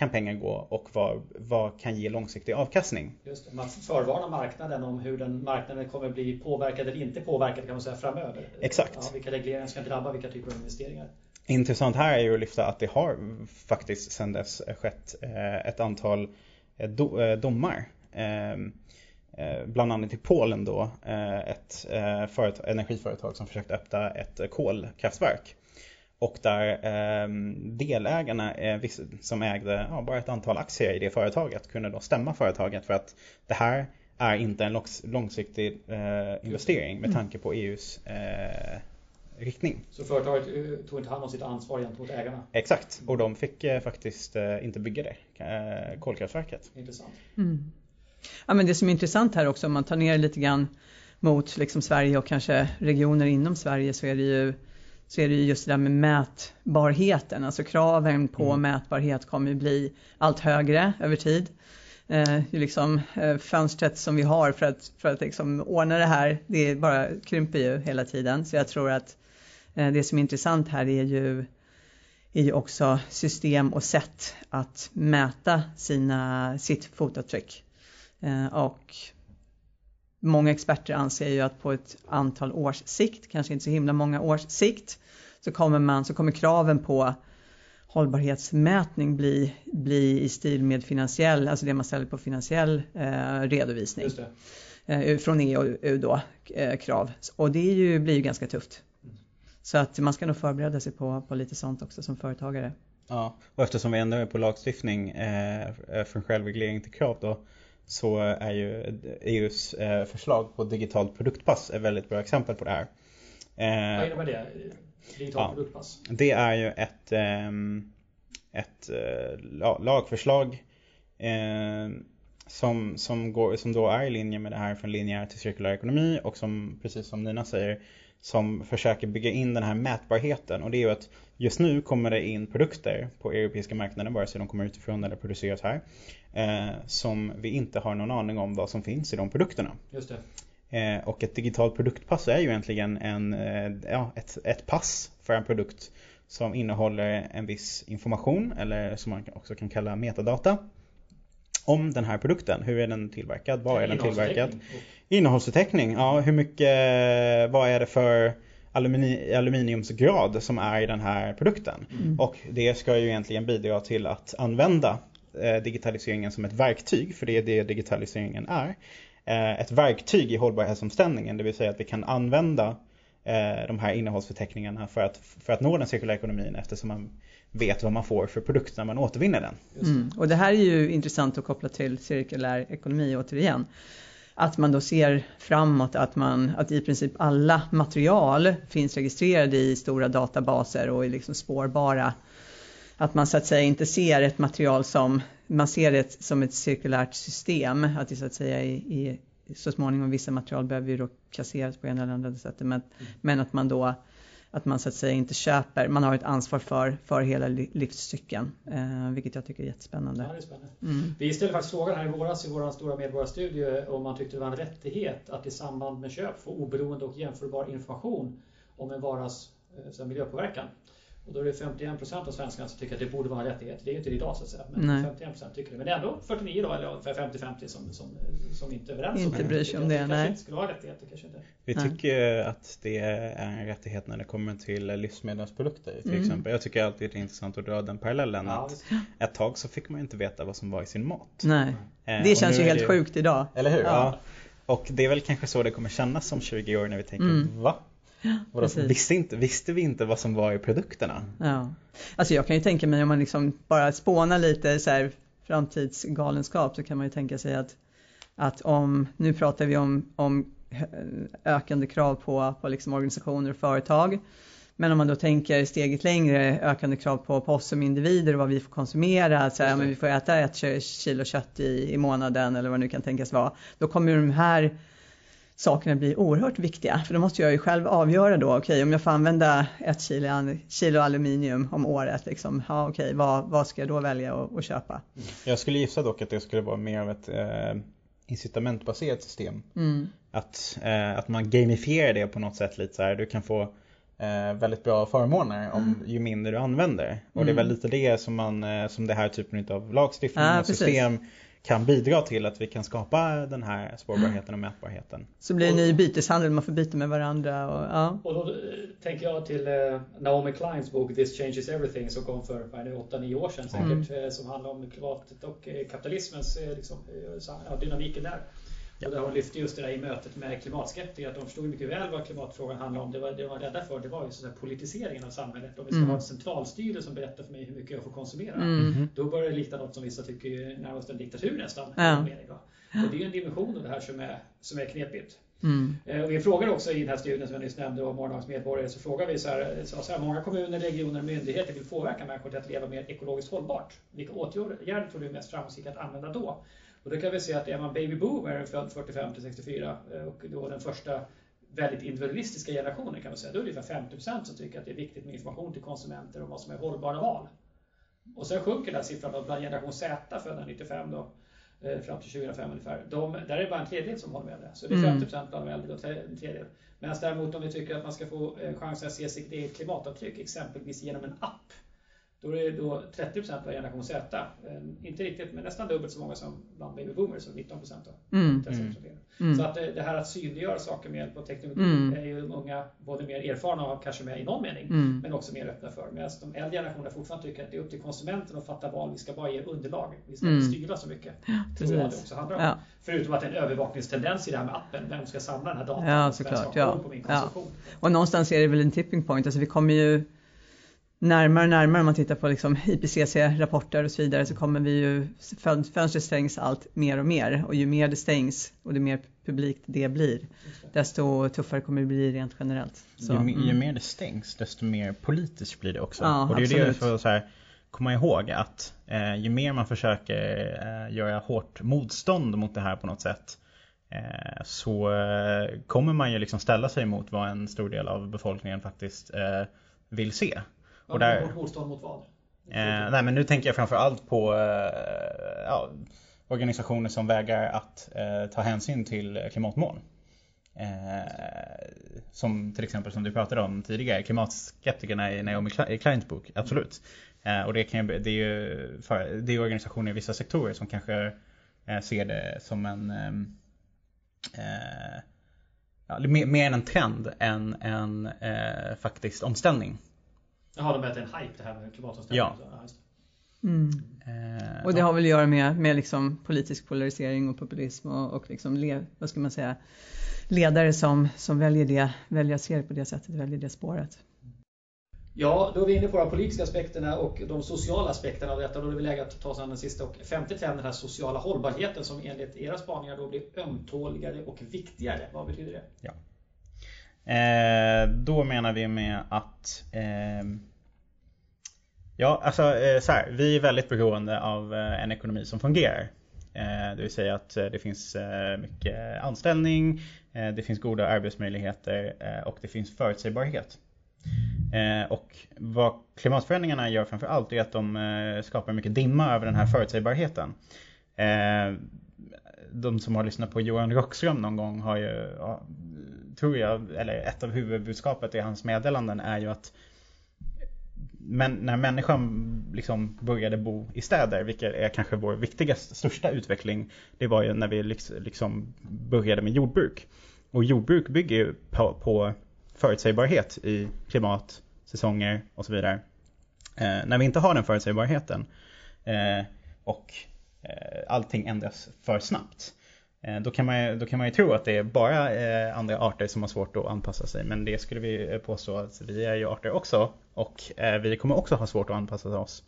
kan pengar gå och vad, vad kan ge långsiktig avkastning. Just det, man förvarnar marknaden om hur den marknaden kommer bli påverkad eller inte påverkad kan man säga framöver. Exakt. Ja, vilka regleringar ska drabba vilka typer av investeringar. Intressant här är ju att lyfta att det har faktiskt sedan dess skett eh, ett antal eh, eh, domar. Ehm, bland annat i Polen då ett energiföretag som försökte öppna ett kolkraftverk. Och där ehm, delägarna som ägde bara ett antal aktier i det företaget kunde då stämma företaget för att det här är inte en långsiktig investering med tanke på EUs riktning. Så företaget eh, tog inte hand om sitt ansvar gentemot ägarna? Exakt, och de fick eh, faktiskt eh, inte bygga det, kolkraftverket. Intressant. Mm. Ja, men det som är intressant här också, om man tar ner lite grann mot liksom Sverige och kanske regioner inom Sverige så är det ju så är det ju just det där med mätbarheten, alltså kraven på mm. mätbarhet kommer ju bli allt högre över tid. Eh, liksom, eh, fönstret som vi har för att, för att liksom ordna det här, det bara krymper ju hela tiden. Så jag tror att Eh, det som är intressant här är ju, är ju också system och sätt att mäta sina, sitt fotavtryck. Eh, och många experter anser ju att på ett antal års sikt, kanske inte så himla många års sikt, så kommer, man, så kommer kraven på hållbarhetsmätning bli, bli i stil med finansiell, alltså det man ställer på finansiell eh, redovisning. Eh, från EU då, eh, krav. Och det ju, blir ju ganska tufft. Så att man ska nog förbereda sig på, på lite sånt också som företagare. Ja, och eftersom vi ändå är på lagstiftning eh, från självreglering till krav då så är ju EUs eh, förslag på digitalt produktpass ett väldigt bra exempel på det här. Eh, Vad innebär det? Digitalt ja, produktpass? Det är ju ett, ehm, ett eh, lagförslag som, som, går, som då är i linje med det här från linjär till cirkulär ekonomi och som precis som Nina säger som försöker bygga in den här mätbarheten och det är ju att just nu kommer det in produkter på europeiska marknaden, vare sig de kommer utifrån eller produceras här, eh, som vi inte har någon aning om vad som finns i de produkterna. Just det. Eh, och ett digitalt produktpass är ju egentligen en, eh, ja, ett, ett pass för en produkt som innehåller en viss information eller som man också kan kalla metadata om den här produkten. Hur är den tillverkad? Var är den tillverkad? Innehållsförteckning. Ja, hur mycket, vad är det för alumini, aluminiumsgrad som är i den här produkten? Mm. Och det ska ju egentligen bidra till att använda eh, digitaliseringen som ett verktyg, för det är det digitaliseringen är. Eh, ett verktyg i hållbarhetsomställningen, det vill säga att vi kan använda eh, de här innehållsförteckningarna för att, för att nå den cirkulära ekonomin eftersom man vet vad man får för produkt när man återvinner den. Mm. Och det här är ju intressant att koppla till cirkulär ekonomi återigen. Att man då ser framåt att, man, att i princip alla material finns registrerade i stora databaser och är liksom spårbara. Att man så att säga inte ser ett material som, man ser det som ett cirkulärt system. Att det så att säga i, i så småningom vissa material behöver ju då kasseras på ena eller andra sättet. Men, mm. men att man då att man så att säga inte köper, man har ett ansvar för, för hela livscykeln. Eh, vilket jag tycker är jättespännande. Ja, är spännande. Mm. Vi ställde faktiskt frågan här i våras i vår stora medborgarstudie om man tyckte det var en rättighet att i samband med köp få oberoende och jämförbar information om en varas eh, miljöpåverkan. Och då är det 51 procent av svenskarna som tycker att det borde vara en rättighet. Det är ju inte det idag så att säga. Men Nej. 51 procent tycker det. Men det är ändå 49 då, eller 50-50 som, som, som inte är överens inte bryr sig om det. det nej. inte skulle vara rättigheter. Kanske inte. Vi tycker att det är en rättighet när det kommer till livsmedelsprodukter till mm. exempel. Jag tycker alltid det är intressant att dra den parallellen. Ja, att ett tag så fick man inte veta vad som var i sin mat. Nej. Eh, det känns ju helt det... sjukt idag. Eller hur? Ja. ja. Och det är väl kanske så det kommer kännas om 20 år när vi tänker, mm. va? Vadå, visste, inte, visste vi inte vad som var i produkterna? Ja. Alltså jag kan ju tänka mig om man liksom bara spånar lite så här framtidsgalenskap så kan man ju tänka sig att, att om, nu pratar vi om, om ökande krav på, på liksom organisationer och företag. Men om man då tänker steget längre, ökande krav på, på oss som individer och vad vi får konsumera. Så här, men vi får äta ett kilo kött i, i månaden eller vad det nu kan tänkas vara. Då kommer de här sakerna blir oerhört viktiga. För då måste jag ju själv avgöra då, okej okay, om jag får använda ett kilo, kilo aluminium om året, liksom, ja, okej, okay, vad, vad ska jag då välja att köpa? Jag skulle gissa dock att det skulle vara mer av ett eh, incitamentbaserat system. Mm. Att, eh, att man gamifierar det på något sätt lite så här, du kan få eh, väldigt bra förmåner om, mm. ju mindre du använder. Och det är väl mm. lite det som, man, eh, som det här typen av lagstiftning och system kan bidra till att vi kan skapa den här spårbarheten och mätbarheten. Så blir det ny byteshandel, man får byta med varandra. Och, ja. och då eh, tänker jag till eh, Naomi Kleins bok This changes everything som kom för 8-9 år sedan säkert. Mm. Som handlar om klimatet och kapitalismens liksom, ja, dynamiken där. Ja. Och där hon lyfte just det där i mötet med klimatskeptiker att de förstod mycket väl vad klimatfrågan handlar om. Det, var, det de var rädda för det var ju politiseringen av samhället. Om vi ska mm. ha ett centralstyre som berättar för mig hur mycket jag får konsumera. Mm. Då börjar det likna något som vissa tycker är närmast en diktatur nästan. Ja. Och det är en dimension av det här som är, som är knepigt. Mm. Eh, och vi frågar också i den här studien som jag nyss nämnde om morgondagens medborgare så frågar vi så här, så här, många kommuner, regioner och myndigheter vill påverka människor till att leva mer ekologiskt hållbart. Vilka åtgärder tror du är mest framgångsrika att använda då? Och då kan vi se att är man baby boomer född 45 till 64 eh, och då den första väldigt individualistiska generationen kan man säga, då är det ungefär 50% som tycker att det är viktigt med information till konsumenter om vad som är hållbara val. Och sen sjunker den siffran bland generation Z födda 95 då, eh, fram till 2005 ungefär. De, där är det bara en tredjedel som håller med det. Så det är 50% mm. bland de äldre och en tredjedel. Medan däremot om vi tycker att man ska få en chans att se sitt eget klimatavtryck exempelvis genom en app då är det då 30% av generation Z. Eh, inte riktigt, men nästan dubbelt så många som bland baby boomers, så 19 procent. Mm. Mm. Så att eh, det här att synliggöra saker med hjälp av teknologi mm. är ju många både mer erfarna och kanske med i någon mening, mm. men också mer öppna för. Medan de äldre generationerna fortfarande tycker att det är upp till konsumenten att fatta val. Vi ska bara ge underlag. Vi ska inte mm. styra så mycket. Det är vad det också handlar om. Ja. Förutom att det är en övervakningstendens i det här med appen. Vem ska samla den här datan? Ja, såklart. Ja. Ja. Och någonstans är det väl en tipping point. Alltså vi kommer ju närmare och närmare om man tittar på liksom IPCC-rapporter och så vidare så kommer vi ju, fönstret stängs allt mer och mer och ju mer det stängs och ju mer publikt det blir desto tuffare kommer det bli rent generellt. Så, ju, mm. ju, mer det stängs desto mer politiskt blir det också. Ja, och det är absolut. det för så här, komma ihåg att eh, ju mer man försöker eh, göra hårt motstånd mot det här på något sätt eh, så eh, kommer man ju liksom ställa sig mot vad en stor del av befolkningen faktiskt eh, vill se. Och där, motstånd mot vad? Eh, nej men nu tänker jag framförallt på eh, ja, organisationer som vägrar att eh, ta hänsyn till klimatmål. Eh, som till exempel som du pratade om tidigare, klimatskeptikerna i Naomi Kleins bok, absolut. Eh, och det, kan, det, är ju för, det är organisationer i vissa sektorer som kanske eh, ser det som en ja, mer, mer en trend än en faktiskt omställning. Jaha, de mäter en hype det här med klimatomställning? Ja. Mm. Eh, och det har väl att göra med, med liksom politisk polarisering och populism och, och liksom le, vad ska man säga, ledare som, som väljer, det, väljer att se det på det sättet, väljer det spåret. Ja, då är vi inne på de politiska aspekterna och de sociala aspekterna av detta. Då är det läge att ta oss an den sista och femte trenden, den här sociala hållbarheten som enligt era spaningar då blir ömtåligare och viktigare. Vad betyder det? Ja. Eh, då menar vi med att eh, Ja, alltså eh, så här, vi är väldigt beroende av eh, en ekonomi som fungerar. Eh, det vill säga att det finns mycket anställning, det finns goda arbetsmöjligheter och det finns förutsägbarhet. Och vad klimatförändringarna gör framför allt är att de skapar mycket dimma över den här förutsägbarheten. De som har lyssnat på Johan Rockström någon gång har ju, tror jag, eller ett av huvudbudskapet i hans meddelanden är ju att men när människan liksom började bo i städer, vilket är kanske vår viktigaste, största utveckling, det var ju när vi liksom började med jordbruk. Och jordbruk bygger ju på, på förutsägbarhet i klimat, säsonger och så vidare. Eh, när vi inte har den förutsägbarheten eh, och eh, allting ändras för snabbt Eh, Eh, då kan, man, då kan man ju tro att det är bara eh, andra arter som har svårt att anpassa sig. Men det skulle vi eh, påstå att vi är ju arter också. Och eh, vi kommer också ha svårt att anpassa oss.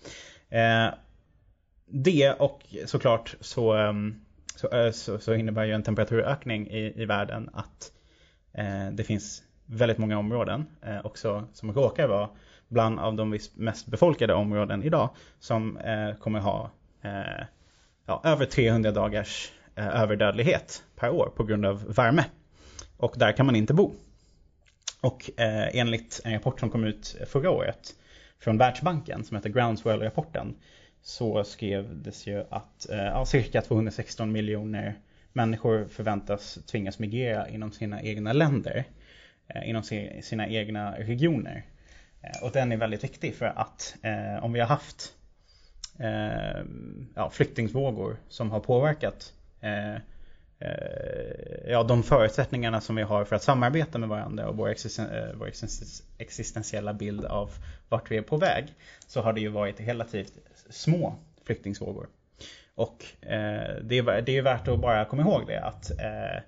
Det och såklart så, ehm, så, så, så innebär ju en temperaturökning i, i världen att det finns väldigt många områden också som råkar vara bland av de mest befolkade områden idag som kommer ha ja, över 300 dagars Eh, överdödlighet per år på grund av värme. Och där kan man inte bo. Och eh, enligt en rapport som kom ut förra året från Världsbanken som heter Groundswell-rapporten så skrevs ju att eh, ja, cirka 216 miljoner människor förväntas tvingas migrera inom sina egna länder. Eh, inom sina egna regioner. Eh, och den är väldigt viktig för att eh, om vi har haft eh, ja, flyktingvågor som har påverkat ja, de förutsättningarna som vi har för att samarbeta med varandra och vår, existen eh, vår existentiella bild av vart vi är på väg så har det ju varit relativt små flyktingsvågor. Och eh, det, är, det är värt att bara komma ihåg det att eh,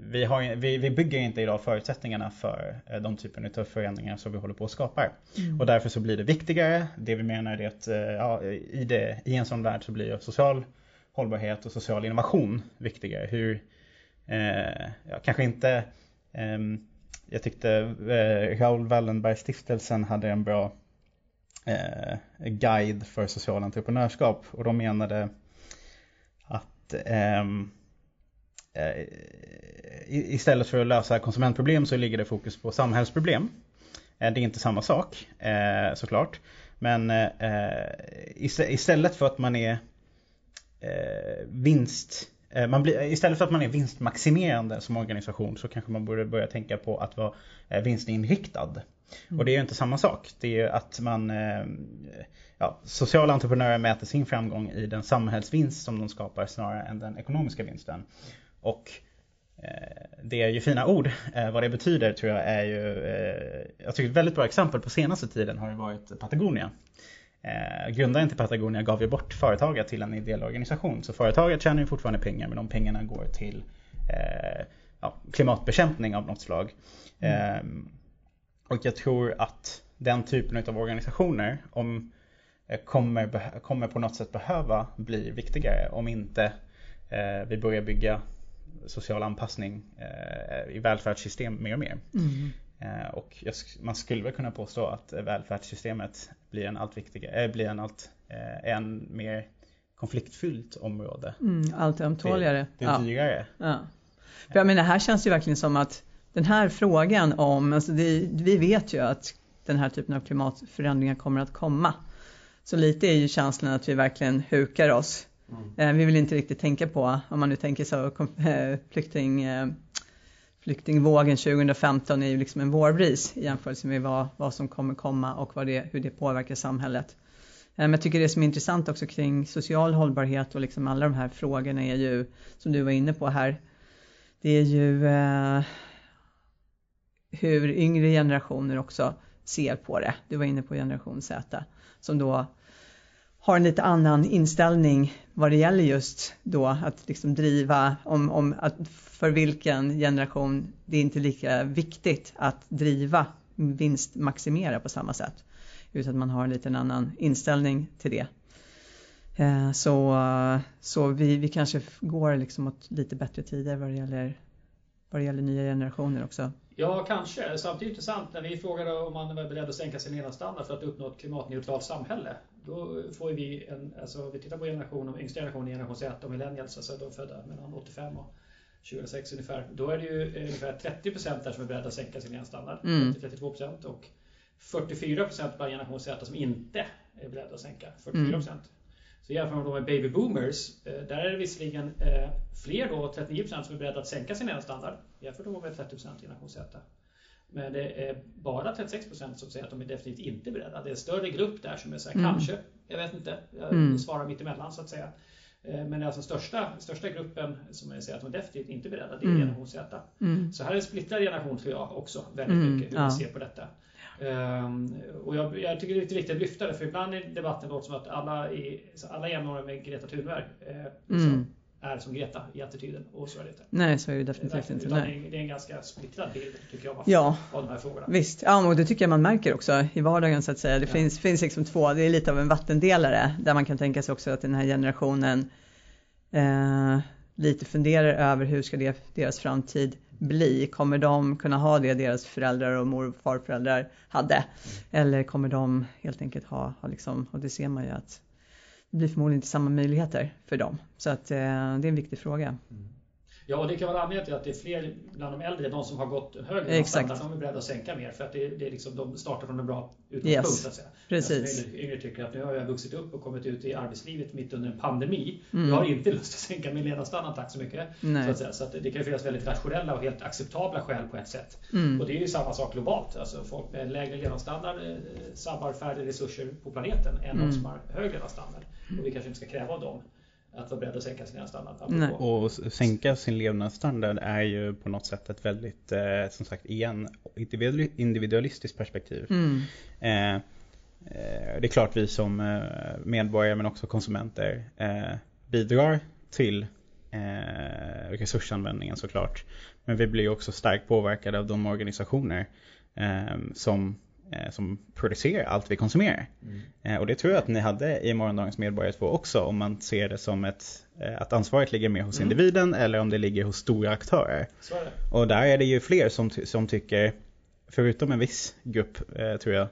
vi, har, vi, vi, bygger inte idag förutsättningarna för de typen av förändringar som vi håller på att skapa. Mm. Och därför så blir det viktigare. Det vi menar är att ja, i, det, i en sån värld så blir social hållbarhet och social innovation viktiga. Hur, eh, ja, kanske inte, eh, jag tyckte eh, Raoul Wallenberg-stiftelsen hade en bra eh, guide för social entreprenörskap och de menade att ehm, eh, istället för att lösa konsumentproblem så ligger det fokus på samhällsproblem. Eh, det är inte samma sak eh, såklart. Men eh, eh, istället för att man är eh, vinst eh, man blir, istället för att man är vinstmaximerande som organisation så kanske man borde börja tänka på att vara eh, vinstinriktad. Mm. Och det är ju inte samma sak. Det är ju att man eh, ja, Sociala entreprenörer mäter sin framgång i den samhällsvinst som de skapar snarare än den ekonomiska vinsten. Och det är ju fina ord. Vad det betyder tror jag är ju... Jag tycker ett väldigt bra exempel på senaste tiden har ju varit Patagonia. Eh, grundaren till Patagonia gav ju bort företaget till en ideell organisation. Så företaget tjänar ju fortfarande pengar men de pengarna går till eh, ja, klimatbekämpning av något slag. Mm. Eh, och jag tror att den typen av organisationer om, eh, kommer, kommer på något sätt behöva bli viktigare om inte eh, vi börjar bygga social anpassning eh, i välfärdssystem mer och mer. Mm. Eh, och man skulle väl kunna påstå att välfärdssystemet blir en allt viktigare, eh, blir en allt eh, en mer konfliktfyllt område. Mm, allt ömtåligare. Det, det är dyrare. Ja. För jag menar, här känns det verkligen som att den här frågan om, alltså det, vi vet ju att den här typen av klimatförändringar kommer att komma. Så lite är ju känslan att vi verkligen hukar oss. Mm. Vi vill inte riktigt tänka på, om man nu tänker så, flykting flyktingvågen 2015 är ju liksom en vårbris i jämförelse med vad, vad som kommer komma och vad det, hur det påverkar samhället. Eh, men jag tycker det som är intressant också kring social hållbarhet och liksom alla de här frågorna är ju, som du var inne på här, det är ju eh, hur yngre generationer också ser på det. Du var inne på generation Z som då har en lite annan inställning vad det gäller just då att liksom driva om, om att för vilken generation det är inte lika viktigt att driva vinstmaximera på samma sätt. Utan att man har en liten annan inställning till det. Eh, så, så vi, vi kanske går liksom åt lite bättre tider vad det gäller, vad det gäller nya generationer också. Ja, kanske. Samtidigt intressant när vi frågade om man är beredd att sänka sin levnadsstandard för att uppnå ett klimatneutralt samhälle. Då får vi en, alltså vi tittar på generation, yngsta generationen, generation Z och millennials, alltså de födda mellan 85 och 2006 ungefär. Då är det ju ungefär 30 där som är beredda att sänka sin levnadsstandard. Mm. 32% och 44 bland generation Z som inte är beredda att sänka. 44 mm. Så jämför man då med baby boomers, eh, där är det visserligen eh, fler då, 39% som är beredda att sänka sin levnadsstandard jämfört med 30% generation Z. Men det är bara 36% som säger att de är definitivt inte beredda. Det är en större grupp där som är så här, mm. kanske, jag vet inte, jag mm. svarar mitt emellan så att säga. Eh, men det är alltså största, största gruppen som säger att de är definitivt inte är beredda, det är mm. generation Z. Mm. Så här är en splittrad generation tror jag också väldigt mm. mycket hur ja. vi ser på detta. Um, och jag, jag, tycker det är lite viktigt att lyfta det för ibland i debatten låter det som att alla, i, alla jämnåriga med Greta Thunberg eh, liksom, är som Greta i attityden och så är det inte. Nej, så är det definitivt inte. Nej. Det är en ganska splittrad bild tycker jag ja. av de här frågorna. Visst, ja, och det tycker jag man märker också i vardagen så att säga. Det ja. finns, finns liksom två, det är lite av en vattendelare där man kan tänka sig också att den här generationen eh, lite funderar över hur ska det, deras framtid bli? Kommer de kunna ha det deras föräldrar och mor och farföräldrar hade? Mm. Eller kommer de helt enkelt ha, ha liksom, och det ser man ju att det blir förmodligen inte samma möjligheter för dem. Så att, eh, det är en viktig fråga. Mm. Ja, och det kan vara anledningen till att det är fler bland de äldre, de som har gått högre Exakt. de är beredda att sänka mer för att det, det är liksom, de startar från en bra utgångspunkt. Yes. Att säga. Precis. Alltså, yngre tycker att nu har jag vuxit upp och kommit ut i arbetslivet mitt under en pandemi. Mm. Jag har inte lust att sänka min levnadsstandard, tack så mycket. Nej. Så, att säga. så att det kan finnas väldigt rationella och helt acceptabla skäl på ett sätt. Mm. Och det är ju samma sak globalt. Alltså folk med lägre levnadsstandard eh, sabbar färre resurser på planeten än mm. de som har högre levnadsstandard. Och vi kanske inte ska kräva av dem att vara beredd att sänka sin levnadsstandard. Och sänka sin levnadsstandard är ju på något sätt ett väldigt, eh, som sagt igen, individualistiskt perspektiv. Mm. Eh, eh, det är klart vi som eh, medborgare men också konsumenter eh, bidrar till eh, resursanvändningen såklart. Men vi blir också starkt påverkade av de organisationer som Eh, som producerar allt vi konsumerar. Mm. Eh, och det tror jag att ni hade i morgondagens Medborgare 2 också om man ser det som ett, eh, att ansvaret ligger mer hos mm. individen eller om det ligger hos stora aktörer. Och där är det ju fler som, som tycker, förutom en viss grupp tror jag,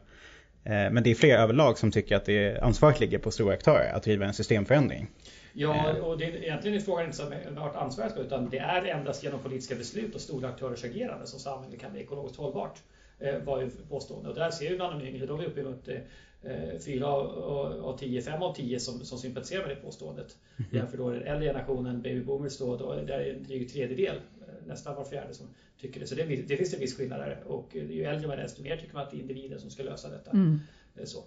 men det är fler överlag som tycker att det ansvaret ligger på stora aktörer att driva en systemförändring. Ja, och det, egentligen är frågan inte vart ansvaret ska utan det är endast genom politiska beslut och stora aktörers agerande som samhället kan bli ekologiskt hållbart. Eh, var ju påstående. Och där ser vi bland de yngre, då är vi uppe mot eh, 4 av 10, 5 av 10 som, som sympatiserar med det påståendet. Mm. Jämför då den äldre generationen, baby boomers då, då där är en dryg tredjedel, eh, nästan var fjärde som tycker det. Så det, det finns en viss skillnad där. Och ju äldre man är desto mer tycker man att det är individen som ska lösa detta. Mm. Så.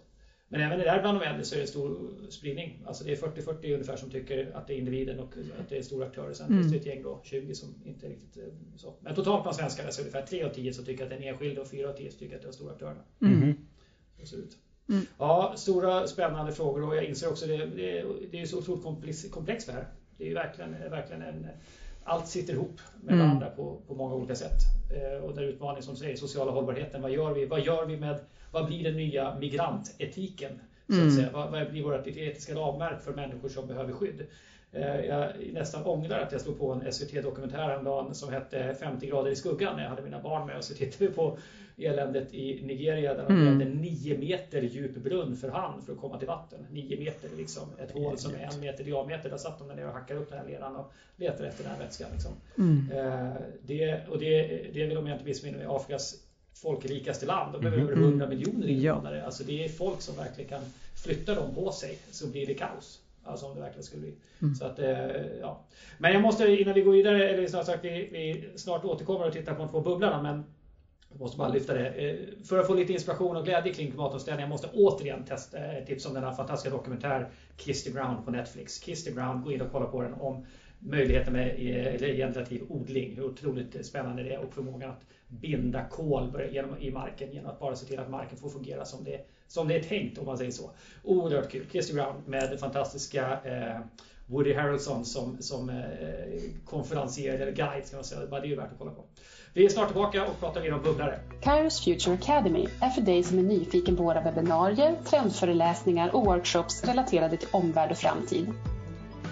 Men även där bland de äldre så är det stor spridning. Alltså det är 40-40 ungefär som tycker att det är individen och att det är stora aktörer. Sen mm. finns det ett gäng då, 20 som inte riktigt eh, så. Men totalt bland svenskar så är det ungefär 3 av 10 som tycker att det är en enskild och 4 av 10 som tycker att det är de stora aktörerna. Mm. Så ser ut. Mm. Ja, stora spännande frågor och jag inser också det, det, det är så otroligt komplex, komplext det här. Det är ju verkligen, verkligen en allt sitter ihop med mm. varandra på, på många olika sätt. Eh, och där utmaningen som du säger, sociala hållbarheten, vad gör vi? Vad gör vi med vad blir den nya migrantetiken? Så att mm. säga? Vad, vad blir vårt etiska ramverk för människor som behöver skydd? Eh, jag nästan ångrar att jag slog på en SVT-dokumentär häromdagen som hette 50 grader i skuggan när jag hade mina barn med och så tittade vi på eländet i Nigeria där de mm. grävde 9 meter djup brunn för hand för att komma till vatten. 9 meter liksom, ett hål som är en meter diameter. Där satt de där nere och hackade upp den här leran och letade efter den här vätskan. Liksom. Mm. Eh, det, och det, det är väl om jag inte missminner mig Afrikas folkrikaste land. De är mm. över 100 miljoner invånare. Ja. Alltså det är folk som verkligen kan flytta dem på sig så blir det kaos. Alltså om det verkligen skulle bli. Mm. Så att, ja. Men jag måste innan vi går vidare, eller snart sagt vi, vi snart återkommer och tittar på de två bubblorna. Men jag måste bara lyfta det. För att få lite inspiration och glädje kring klimatomställningen måste jag återigen testa, tipsa om denna fantastiska dokumentär Kiss the Ground på Netflix. Kiss the Ground, gå in och kolla på den om möjligheten med regenerativ odling. Hur otroligt spännande det är och förmågan att binda kol i marken genom att bara se till att marken får fungera som det, som det är tänkt om man säger så. Oerhört kul. Kiss the Ground med fantastiska eh, Woody Harrelson som, som eh, konferencier eller guide ska man säga. Det är ju värt att kolla på. Vi är snart tillbaka och pratar mer om bubblare. Kairos Future Academy är för dig som är nyfiken på våra webbinarier, trendföreläsningar och workshops relaterade till omvärld och framtid.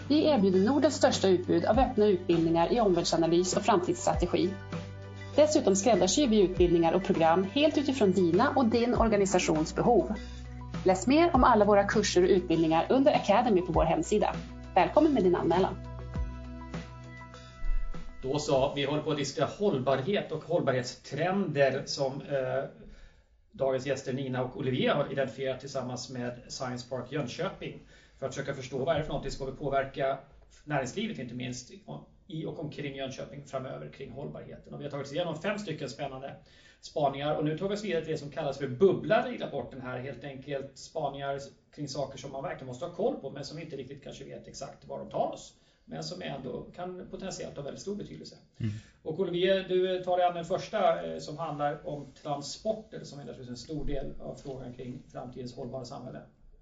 Vi erbjuder Nordens största utbud av öppna utbildningar i omvärldsanalys och framtidsstrategi. Dessutom skräddarsyr vi utbildningar och program helt utifrån dina och din organisations behov. Läs mer om alla våra kurser och utbildningar under Academy på vår hemsida. Välkommen med din anmälan! Då så, vi håller på att diskutera hållbarhet och hållbarhetstrender som eh, dagens gäster Nina och Olivier har identifierat tillsammans med Science Park Jönköping för att försöka förstå vad är det för någonting som kommer påverka näringslivet inte minst i och omkring Jönköping framöver kring hållbarheten. Och vi har tagit oss igenom fem stycken spännande spaningar och nu tar vi oss vidare till det som kallas för bubblare i rapporten här. Helt enkelt spaningar kring saker som man verkligen måste ha koll på men som vi inte riktigt kanske vet exakt var de tar oss. Men som ändå kan potentiellt ha väldigt stor betydelse. Mm. Och Olivier, du tar dig an den första eh, som handlar om transporter som är naturligtvis en stor del av frågan kring framtidens hållbara samhälle.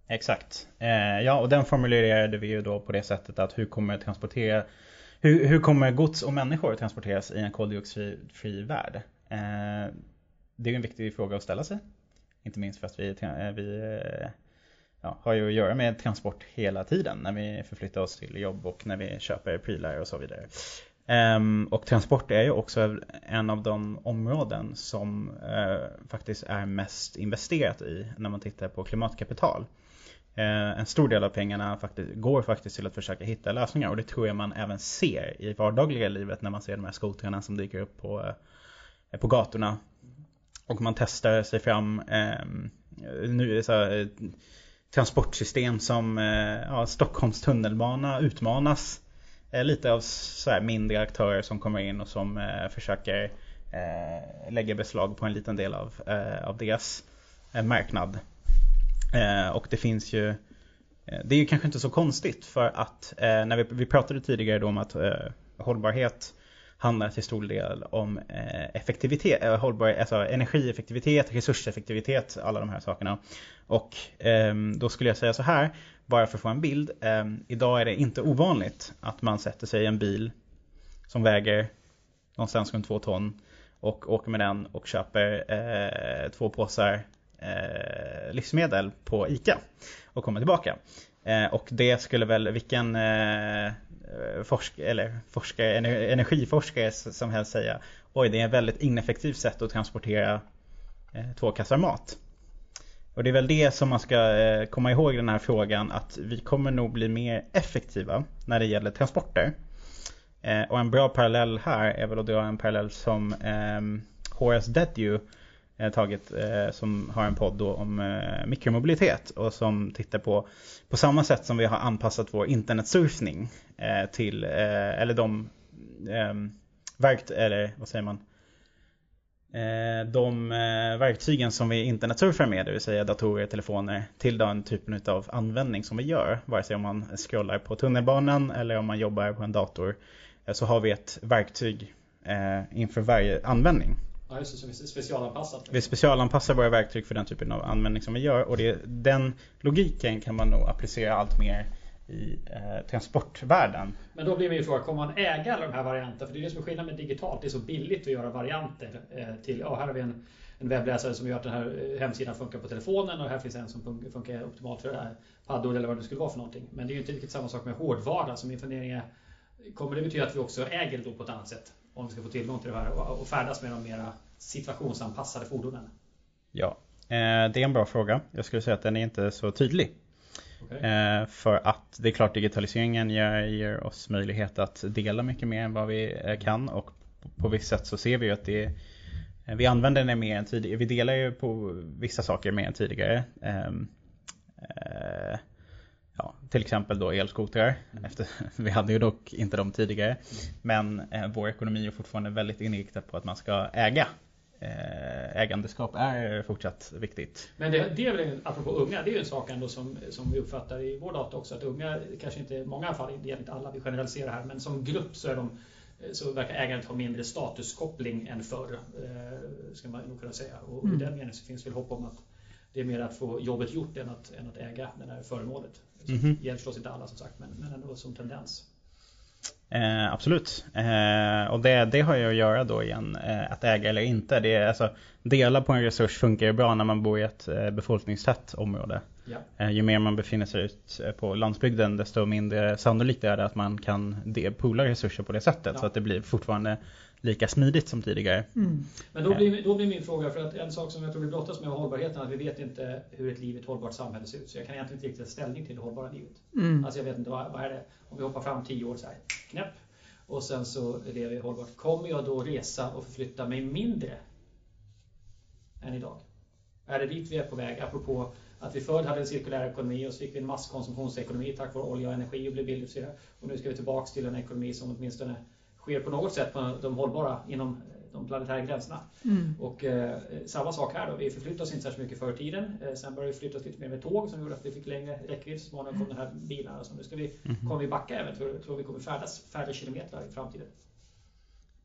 Exakt. Eh, ja, och den formulerade vi ju då på det sättet att hur kommer transportera hur, hur kommer gods och människor transporteras i en koldioxidfri värld? Eh, det är en viktig fråga att ställa sig. Inte minst för att vi, eh, vi eh, ja, har ju att göra med transport hela tiden när vi förflyttar oss till jobb och när vi köper prylar och så vidare. Um, och transport är ju också en av de områden som uh, faktiskt är mest investerat i när man tittar på klimatkapital. Eh, en stor del av pengarna faktiskt, går faktiskt till att försöka hitta lösningar och det tror jag man även ser i vardagliga livet när man ser de här skotrarna som dyker upp på, eh, på gatorna. Och man testar sig fram eh, nu, så transportsystem som ja, Stockholms tunnelbana utmanas Eh, lite av så här mindre aktörer som kommer in och som eh, försöker eh, lägga beslag på en liten del av, av deras marknad. Eh, och det finns ju eh, det är ju kanske inte så konstigt för att eh, när vi, vi pratade tidigare då om att hållbarhet handlar till stor del om effektivitet, hållbar, alltså energieffektivitet, resurseffektivitet, alla de här sakerna. Och ehm, då skulle jag säga så här, bara för att få en bild. Eh, idag är det inte ovanligt att man sätter sig i en bil som väger någonstans runt två ton och åker med den och köper eh, två påsar eh, livsmedel på ICA och komma tillbaka. Eh, och det skulle väl vilken eh, forsk eller forskare, energiforskare som helst säga Oj, det är ett väldigt ineffektivt sätt att transportera eh, två kassar mat. Och det är väl det som man ska eh, komma ihåg i den här frågan att vi kommer nog bli mer effektiva när det gäller transporter. Eh, och en bra parallell här är väl att dra en parallell som ehm, Horace Dedue eh, tagit eh, som har en podd då om eh, mikromobilitet och som tittar på på samma sätt som vi har anpassat vår internetsurfning eh, till eller de ehm, verkt eller vad säger man Eh, de eh, verktygen som vi internetsurfar med, det vill säga datorer, telefoner, till den typen av användning som vi gör. Vare sig om man scrollar på tunnelbanan eller om man jobbar på en dator. Eh, så har vi ett verktyg inför varje användning. Ja, just det, som är specialanpassat. Vi specialanpassar våra verktyg för den typen av användning som vi gör och det, den logiken kan man nog applicera allt mer i eh, transportvärlden. Men då blir min fråga, kommer man äga alla de här varianterna? För det är det som är skillnaden med digitalt, det är så billigt att göra varianter. Eh, till, ja, här har vi en, en webbläsare som gör att den här eh, hemsidan funkar på telefonen och här finns en som funkar optimalt för det här paddor eller vad det skulle vara för någonting. Men det är ju inte riktigt samma sak med hårdvara. Så min fundering är, kommer det betyda att vi också äger det då på ett annat sätt? Om vi ska få tillgång till det här och, färdas med de mera situationsanpassade fordonen? Ja, det är en bra fråga. Jag skulle säga att den är inte så tydlig. Okay. Eh, för att det är klart digitaliseringen ger, ger, oss möjlighet att dela mycket mer än vad vi eh, kan och på visst sätt så ser vi ju att det eh, vi använder den mer än tidigare. Vi delar ju på vissa saker mer än tidigare. Ja, till exempel då elskotrar. Mm. Efter, [laughs] vi hade ju dock inte dem tidigare. Men eh, vår ekonomi är fortfarande väldigt inriktad på att man ska äga. Eh, ägandeskap är fortsatt viktigt. Men det, det är väl, apropå unga, det är ju en sak ändå som, som vi uppfattar i vår data också att unga, kanske inte i många fall, det gäller inte alla, vi generaliserar här, men som grupp så är de så verkar ägandet ha mindre statuskoppling än förr, eh, ska man nog kunna säga. Och Mm. i den meningen så finns det väl hopp om att det är mer att få jobbet gjort än att, än att äga det här föremålet. Mhm. Det gäller förstås inte alla som sagt, men, men ändå som tendens. Eh, absolut. Eh, och det, det har ju att göra då igen, eh, att äga eller inte. Det är, alltså, dela på en resurs funkar ju bra när man bor i ett eh, befolkningstätt område. Ja. Eh, ju mer man befinner sig ut eh, på landsbygden desto mindre sannolikt är det att man kan poola resurser på det sättet. Ja. Så att det blir fortfarande lika smidigt som tidigare. Mm. Men då blir, då blir min fråga, för att en sak som jag tror vi brottas med är hållbarheten, att vi vet inte hur ett liv i ett hållbart samhälle ser ut. Så jag kan egentligen inte riktigt ta ställning till det hållbara livet. Mm. Alltså jag vet inte, vad, vad är det? Om vi hoppar fram 10 år så här, knäpp. Och sen så lever jag hållbart. Kommer jag då resa och förflytta mig mindre än idag? Är det dit vi är på väg? Apropå att vi förr hade en cirkulär ekonomi och så fick vi en masskonsumtionsekonomi tack vare olja och energi och blev billigt och så vidare. Och nu ska vi tillbaks till en ekonomi som åtminstone sker på något sätt på de hållbara inom de planetära gränserna. Mm. Och eh, samma sak här då, vi förflyttade oss inte särskilt mycket förr i tiden. Eh, sen började vi förflytta oss lite mer med tåg som gjorde att vi fick längre räckvidd. Så småningom kom de här bilarna. Så nu ska vi, kommer vi backa även. Tror, tror vi kommer färdas färre kilometer i framtiden.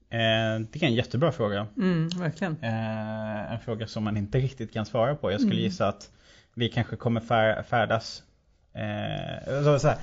Eh, det är en jättebra fråga. Mm, verkligen. Eh, en fråga som man inte riktigt kan svara på. Jag skulle Mm. gissa att vi kanske kommer fär, färdas eh, alltså så här,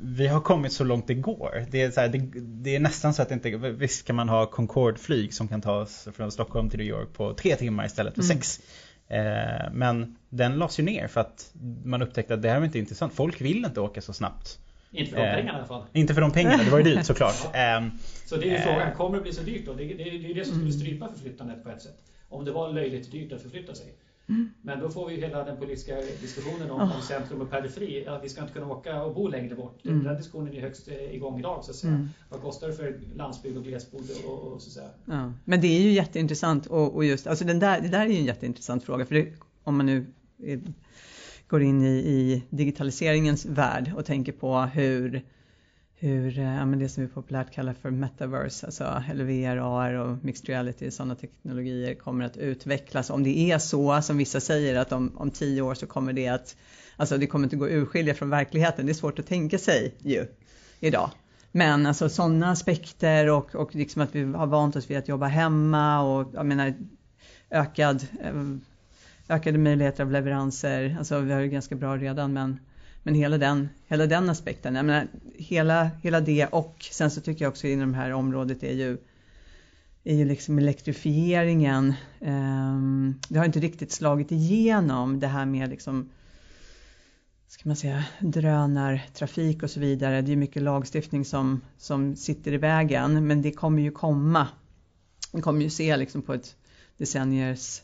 vi har kommit så långt det går. Det är, så här, det, det är nästan så att det inte, visst kan man ha Concorde-flyg som kan ta oss från Stockholm till New York på tre timmar istället för Mm. sex. Eh, men den lades ju ner för att man upptäckte att det här var inte intressant. Folk vill inte åka så snabbt. Inte för de Eh. pengarna i alla fall. Inte för de pengarna, det var ju dyrt [laughs] såklart. Eh, Så det är ju Eh. frågan, kommer det bli så dyrt då? Det, det, det är ju det som skulle Mm. strypa förflyttandet på ett sätt. Om det var löjligt dyrt att förflytta sig. Mm. Men då får vi hela den politiska diskussionen om, Oh. om centrum och periferi. Ja, vi ska inte kunna åka och bo längre bort. Mm. Den diskussionen är högst eh, igång idag så att säga. Mm. Vad kostar det för landsbygd och glesbygd och, och så att säga. Ja. Men det är ju jätteintressant och, och just, alltså den där, det där är ju en jätteintressant fråga för det, om man nu är, går in i, i digitaliseringens värld och tänker på hur, hur eh, ja, men det som vi populärt kallar för metaverse, alltså eller VR, AR och mixed reality, sådana teknologier kommer att utvecklas. Om det är så som vissa säger att om, om tio år så kommer det att, alltså det kommer inte gå att urskilja från verkligheten, det är svårt att tänka sig ju idag. Men alltså sådana aspekter och, och liksom att vi har vant oss vid att jobba hemma och jag menar ökad, eh, ökade möjligheter av leveranser. Alltså vi har ju ganska bra redan men, men hela, den, hela den aspekten. Jag menar, hela, hela det och sen så tycker jag också inom det här området är ju är ju liksom elektrifieringen. Eh, det har inte riktigt slagit igenom det här med liksom ska man säga, drönartrafik och så vidare. Det är mycket lagstiftning som, som sitter i vägen men det kommer ju komma. Vi kommer ju se liksom på ett decenniers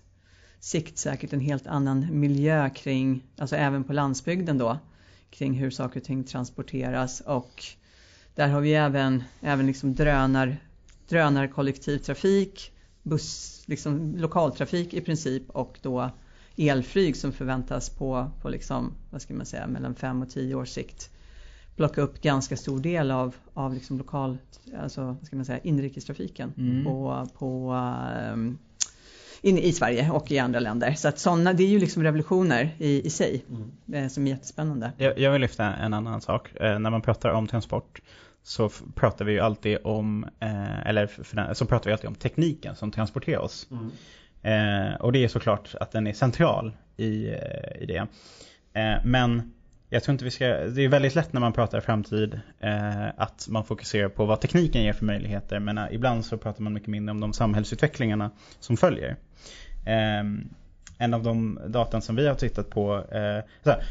sikt säkert en helt annan miljö kring, alltså även på landsbygden då, kring hur saker och ting transporteras och där har vi även, även liksom drönar, drönarkollektivtrafik, buss, liksom lokaltrafik i princip och då elflyg som förväntas på, på liksom, vad ska man säga, mellan 5 och 10 års sikt plocka upp ganska stor del av, av liksom lokal, alltså vad ska man säga, inrikestrafiken Mm. på, på um, in i Sverige och i andra länder. Så att sådana, det är ju liksom revolutioner i, i sig eh, som är jättespännande. Jag, jag vill lyfta en annan sak. Eh, när man pratar om transport så pratar vi ju alltid om, eh, eller för, för den, så pratar vi alltid om tekniken som transporterar oss. Mm. Eh, och det är såklart att den är central i, eh, i det. Eh, men jag tror inte vi ska, det är väldigt lätt när man pratar framtid eh, att man fokuserar på vad tekniken ger för möjligheter men eh, ibland så pratar man mycket mindre om de samhällsutvecklingarna som följer. Eh, en av de datan som vi har tittat på, eh, här,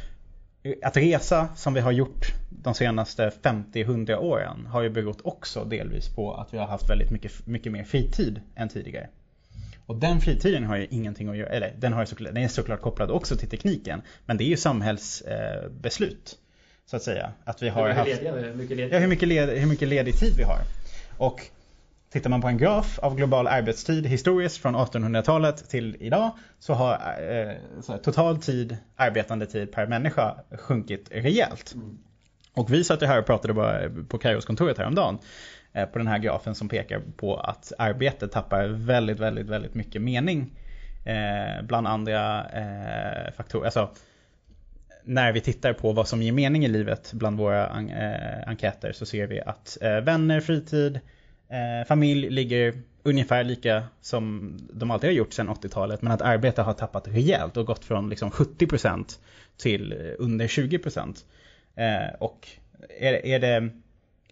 att resa som vi har gjort de senaste 50-100 åren har ju berott också delvis på att vi har haft väldigt mycket, mycket mer fritid än tidigare. Och den fritiden har ju ingenting att göra, eller den, har såklart, den är såklart kopplad också till tekniken. Men det är ju samhällsbeslut. Eh, så att säga. Att vi har Hur mycket haft, lediga, hur mycket lediga. ja, hur, mycket led, hur mycket ledig tid vi har. Och Tittar man på en graf av global arbetstid historiskt från 1800-talet till idag så har eh, så total tid, arbetande tid per människa sjunkit rejält. Mm. Och vi satt ju här och pratade bara på Kairos-kontoret häromdagen eh, på den här grafen som pekar på att arbete tappar väldigt, väldigt, väldigt mycket mening. Eh, bland andra eh, faktorer. Alltså, när vi tittar på vad som ger mening i livet bland våra an eh, enkäter så ser vi att eh, vänner, fritid, eh, familj ligger ungefär lika som de alltid har gjort sedan 80-talet men att arbete har tappat rejält och gått från liksom 70% till under 20%. Eh, och är, är, det,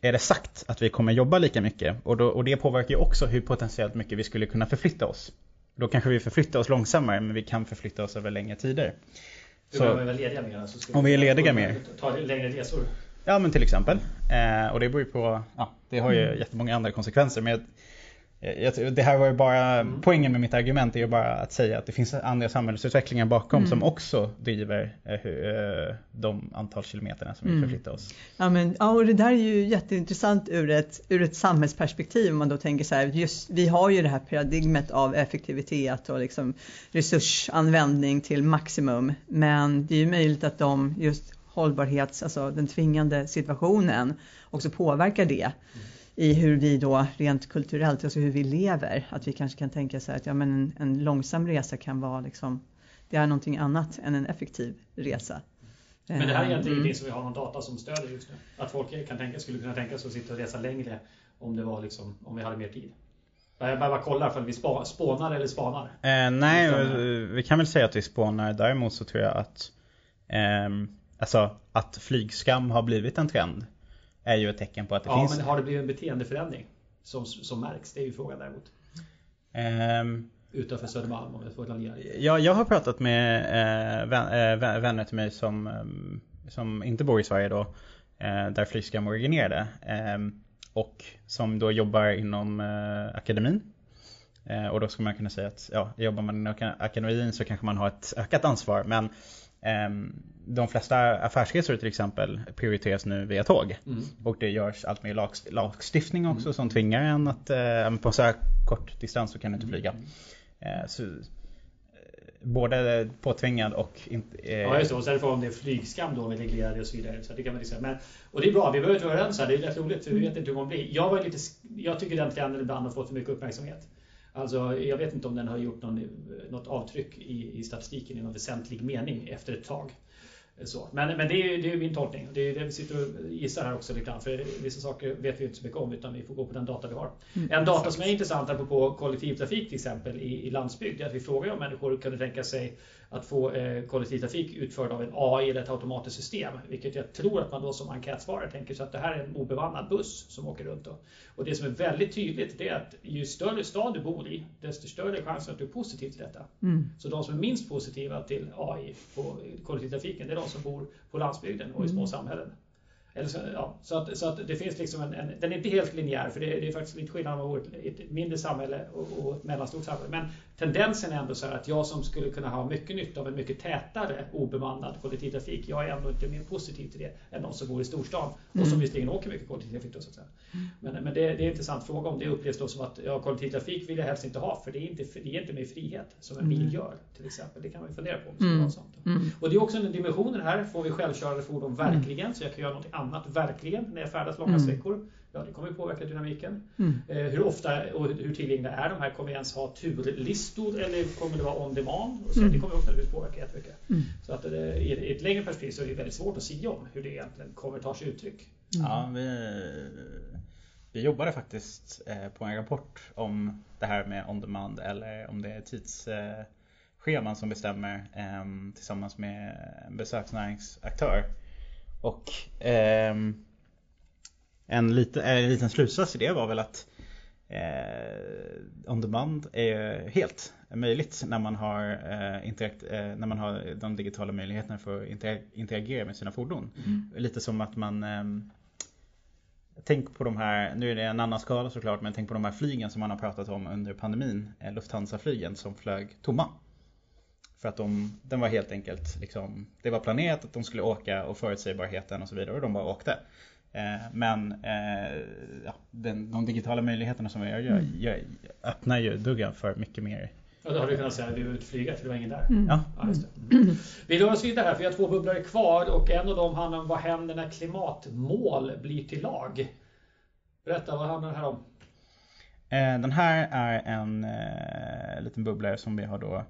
är det sagt att vi kommer jobba lika mycket och, då, och det påverkar ju också hur potentiellt mycket vi skulle kunna förflytta oss. Då kanske vi förflyttar oss långsammare men vi kan förflytta oss över längre tider. Så, om vi är lediga mer? Så om vi är lediga mer? Ta längre resor? Ja men till exempel. Eh, och det beror ju på, ja, det har ju mm. jättemånga andra konsekvenser. Men jag, det här var ju bara, mm. poängen med mitt argument är ju bara att säga att det finns andra samhällsutvecklingar bakom mm. som också driver eh, eh de antal kilometerna som vi mm. förflyttar oss. Ja, men, ja, och det där är ju jätteintressant ur ett, ur ett samhällsperspektiv om man då tänker så här, just, vi har ju det här paradigmet av effektivitet och liksom resursanvändning till maximum men det är ju möjligt att de just hållbarhets, alltså den tvingande situationen också påverkar det. I hur vi då rent kulturellt, alltså hur vi lever, att vi kanske kan tänka så här att ja, men en, en långsam resa kan vara liksom, det är någonting annat än en effektiv resa. Men det här är egentligen mm. ingenting som vi har någon data som stöder just nu. Att folk kan tänka, skulle kunna tänka sig att sitta och resa längre om, det var liksom, om vi hade mer tid. Jag bara kollar för att vi spånar eller spanar. Eh, nej, vi kan väl säga att vi spånar. Däremot så tror jag att eh, Alltså att flygskam har blivit en trend är ju ett tecken på att det ja, finns... Ja, men har det blivit en beteendeförändring som, som märks? Det är ju frågan däremot. Um, Utanför Södermalm om jag får raljera Ja, jag har pratat med eh, vän, eh, vänner till mig som, ehm, som inte bor i Sverige då. Eh, där Flygskam originerade. Eh, och som då jobbar inom eh, akademin. Eh, och då skulle man kunna säga att ja, jobbar man inom akademin så kanske man har ett ökat ansvar. Men Ehm, de flesta affärsresor till exempel prioriteras nu via tåg. Mm. Och det görs allt mer lagstiftning också mm. som tvingar en att eh, på så här kort distans så kan du inte flyga. Mm. Så, eh, både påtvingad och inte... Eh... Ja just det, och sen får om det är flygskam då med reglerade och så vidare. Så det kan man liksom, men, och det är bra, vi behöver inte vara överens här, det är rätt roligt för vi vet inte hur man blir. Jag, var lite, jag tycker den trenden ibland har fått för mycket uppmärksamhet. Alltså, jag vet inte om den har gjort någon, något avtryck i, i statistiken i någon väsentlig mening efter ett tag. Så. Men, men det, är, det är min tolkning. Det är det vi sitter och gissar här också lite grann. För vissa saker vet vi inte så mycket om utan vi får gå på den data vi har. Mm, en data som är intressant apropå kollektivtrafik till exempel i, i landsbygd är att vi frågar om människor kunde tänka sig att få eh, kollektivtrafik utförd av en AI eller ett automatiskt system. Vilket jag tror att man då som enkätsvarare tänker sig att det här är en obemannad buss som åker runt. Då. Och det som är väldigt tydligt det är att ju större stad du bor i, desto större är chansen att du är positiv till detta. Mm. Så de som är minst positiva till AI på kollektivtrafiken, det är de som bor på landsbygden och i små mm. samhällen. Eller så, ja, så, att, så att det finns liksom en, en, den är inte helt linjär för det, det är faktiskt lite skillnad om ett, ett mindre samhälle och, och ett mellanstort samhälle. Men tendensen är ändå så här att jag som skulle kunna ha mycket nytta av en mycket tätare obemannad kollektivtrafik, jag är ändå inte mer positiv till det än de som bor i storstan och som mm. visserligen åker mycket kollektivtrafik. Då, så att säga. Men, men det, det, är en intressant fråga om det upplevs då som att ja, kollektivtrafik vill jag helst inte ha för det är inte, det är inte mer frihet som en bil mm. gör till exempel. Det kan man ju fundera på. Mm. Mm. Och det är också en dimension här, får vi självkörande fordon verkligen så jag kan göra något annat verkligen när jag färdas långa sträckor. Ja, det kommer påverka dynamiken. Mm. Eh, hur ofta och hur tillgängliga är de här? Kommer vi ens ha turlistor eller kommer det vara on demand? Och så, mm. Det kommer också att påverka jättemycket. Mm. Så att, eh, i ett längre perspektiv så är det väldigt svårt att säga om hur det egentligen kommer ta sig uttryck. Mm. Ja, vi, vi jobbade faktiskt eh, på en rapport om det här med on demand eller om det är tidsscheman som bestämmer ehm, tillsammans med en besöksnäringsaktör. Och ehm, en, liten, en liten slutsats i det var väl att eh, on demand är helt möjligt när man har, eh, interakt, eh, när man har de digitala möjligheterna för att interagera med sina fordon. Mm. Lite som att man eh, Tänk på de här, nu är det en annan skala såklart, men tänk på de här flygen som man har pratat om under pandemin. Eh, Lufthansa-flygen som flög tomma. För att de, den var helt enkelt liksom, det var planerat att de skulle åka och förutsägbarheten och så vidare och de bara åkte. Eh, men eh, ja, den, de digitala möjligheterna som vi gör, gör, gör öppnar ju dörren för mycket mer. Ja, då har du kunnat säga att vi och flyga för det var ingen där. Ja. Ja, just det. Mm. Vi rör oss vidare här för vi har två bubblor kvar och en av dem handlar om vad händer när klimatmål blir till lag? Berätta, vad handlar det här om? Eh, Den här är en eh, liten bubblare som vi har då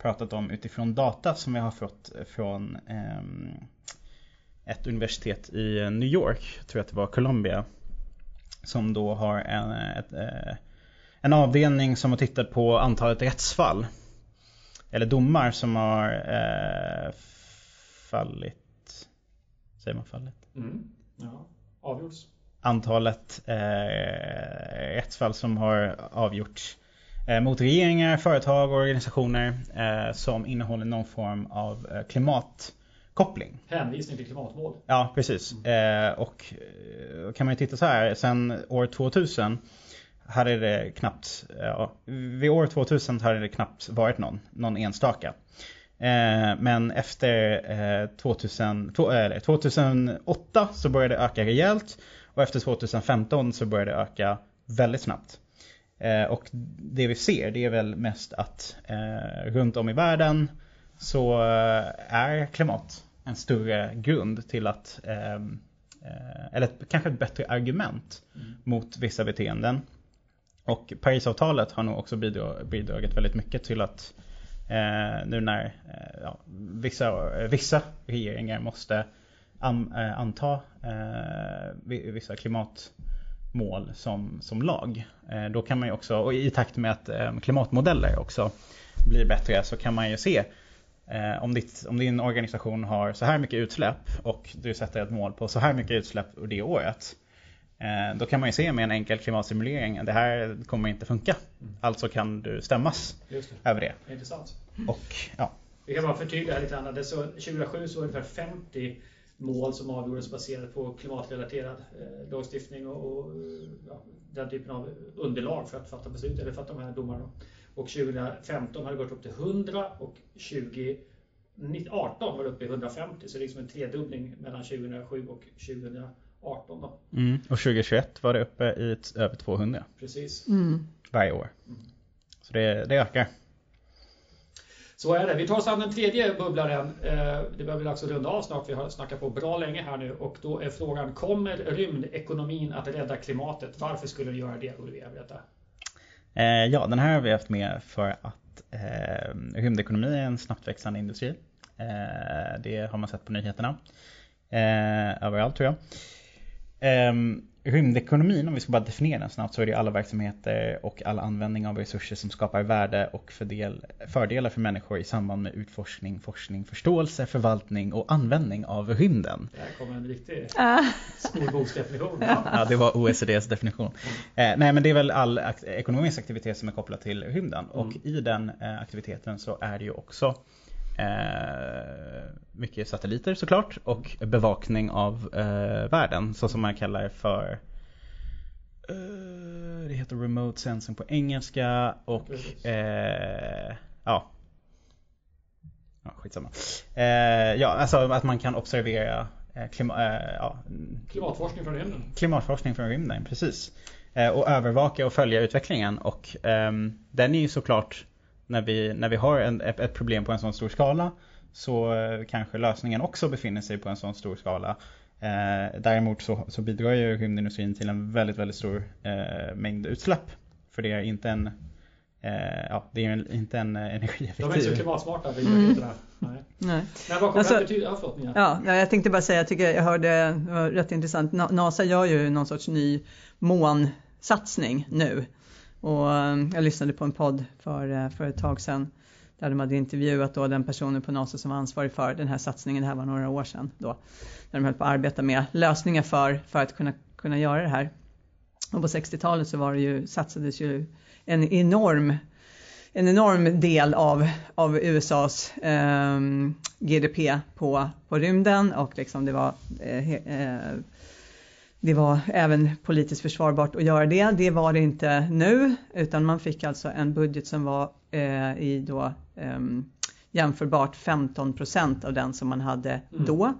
pratat om utifrån data som vi har fått från ehm, ett universitet i New York, jag tror att det var Columbia. Som då har en, ett, eh, en avdelning som har tittat på antalet rättsfall. Eller domar som har eh, fallit. Säger man fallit? Mm. Ja, avgjorts. antalet eh, rättsfall som har avgjorts mot regeringar, företag och organisationer eh, som innehåller någon form av eh, klimatkoppling. Hänvisning till klimatmål. Ja, precis. Eh, och eh, kan man ju titta så här, sen år 2000 hade det knappt, ja, vid år 2000 hade det knappt varit någon, någon enstaka. Eh, men efter eh, 2000, to, eller 2008 så började det öka rejält och efter 2015 så började det öka väldigt snabbt. Eh, och det vi ser det är väl mest att eh, runt om i världen så eh, är klimat en större grund till att ehm, eh, eller ett, kanske ett bättre argument mot vissa beteenden. Och Parisavtalet har nog också bidra- bidragit väldigt mycket till att eh, nu när eh, ja, vissa, vissa regeringar måste an, eh, anta eh, vi- klimatmål som, som lag. Eh, då kan man ju också, och i takt med att eh, klimatmodeller också blir bättre så kan man ju se eh, om, ditt, om din organisation har så här mycket utsläpp och du sätter ett mål på så här mycket utsläpp ur det året. Då kan man ju se med en enkel klimatsimulering att det här kommer inte funka. Alltså kan du stämmas det. över det. Intressant. Och ja, Vi kan bara förtydliga lite. Det så, 2007 så var ungefär 50 mål som avgjordes baserat på klimatrelaterad eh, lagstiftning och, och ja, den typen av underlag för att fatta beslut eller fatta de här domarna. Och 2015 har det gått upp till 100 och 2018 var det uppe i 150 så det är liksom en tredubbling mellan 2007 och 2018 då. mm. och 2021 var det uppe i över 200 Precis. Mm. varje år. Så det, det ökar. Så är det. Vi tar oss an den tredje bubblaren. Eh, det börjar bli dags att runda av snart. Vi har snackat på bra länge här nu. Och då är frågan, kommer rymdekonomin att rädda klimatet? Varför skulle den göra det? Olivia, berätta. Eh, ja, den här har vi haft med för att eh, rymdekonomi är en snabbt växande industri. Eh, det har man sett på nyheterna. Eh, överallt tror jag. Eh, rymdekonomin, om vi ska bara definiera den snabbt, så är det alla verksamheter och all användning av resurser som skapar värde och fördel, fördelar för människor i samband med utforskning, forskning, förståelse, förvaltning och användning av rymden. Där kommer en riktig skolboksdefinition. [laughs] Ja. Ja, det var OECDs definition. Eh, nej, men det är väl all ekonomisk aktivitet som är kopplad till rymden. Och i den eh, aktiviteten så är det ju också mycket satelliter såklart och bevakning av eh, världen. Så som man kallar för eh, det heter remote sensing på engelska och eh, ja Ja, skitsamma. Eh, ja, alltså att man kan observera eh, klima, eh, ja, Klimatforskning från rymden. klimatforskning från rymden, precis. Eh, och övervaka och följa utvecklingen och ehm, den är ju såklart när vi, när vi har en, ett, problem på en sån stor skala så eh, kanske lösningen också befinner sig på en sån stor skala. Eh, däremot så, så bidrar ju rymdindustrin till en väldigt, väldigt stor eh, mängd utsläpp. För det är inte en, eh, ja, det är en, inte en eh, De är inte så energieffektiv klimatsmarta, rymdraketerna. Nej. nej. Men vad Alltså-? Ja, förlåt. Ja, nej, jag tänkte bara säga, jag tycker jag hörde, det var rätt intressant, Na- NASA gör ju någon sorts ny månsatsning nu. Och eh, jag lyssnade på en podd för, eh, för ett tag sedan där de hade intervjuat då den personen på NASA som var ansvarig för den här satsningen, det här var några år sedan då. När de höll på att arbeta med lösningar för, för att kunna, kunna göra det här. Och på 60-talet så var det ju, satsades ju en enorm en enorm del av, av USAs eh, GDP på, på rymden och liksom det var eh, eh, det var även politiskt försvarbart att göra det. Det var det inte nu utan man fick alltså en budget som var eh, i då ehm, jämförbart 15 procent av den som man hade Mm. då.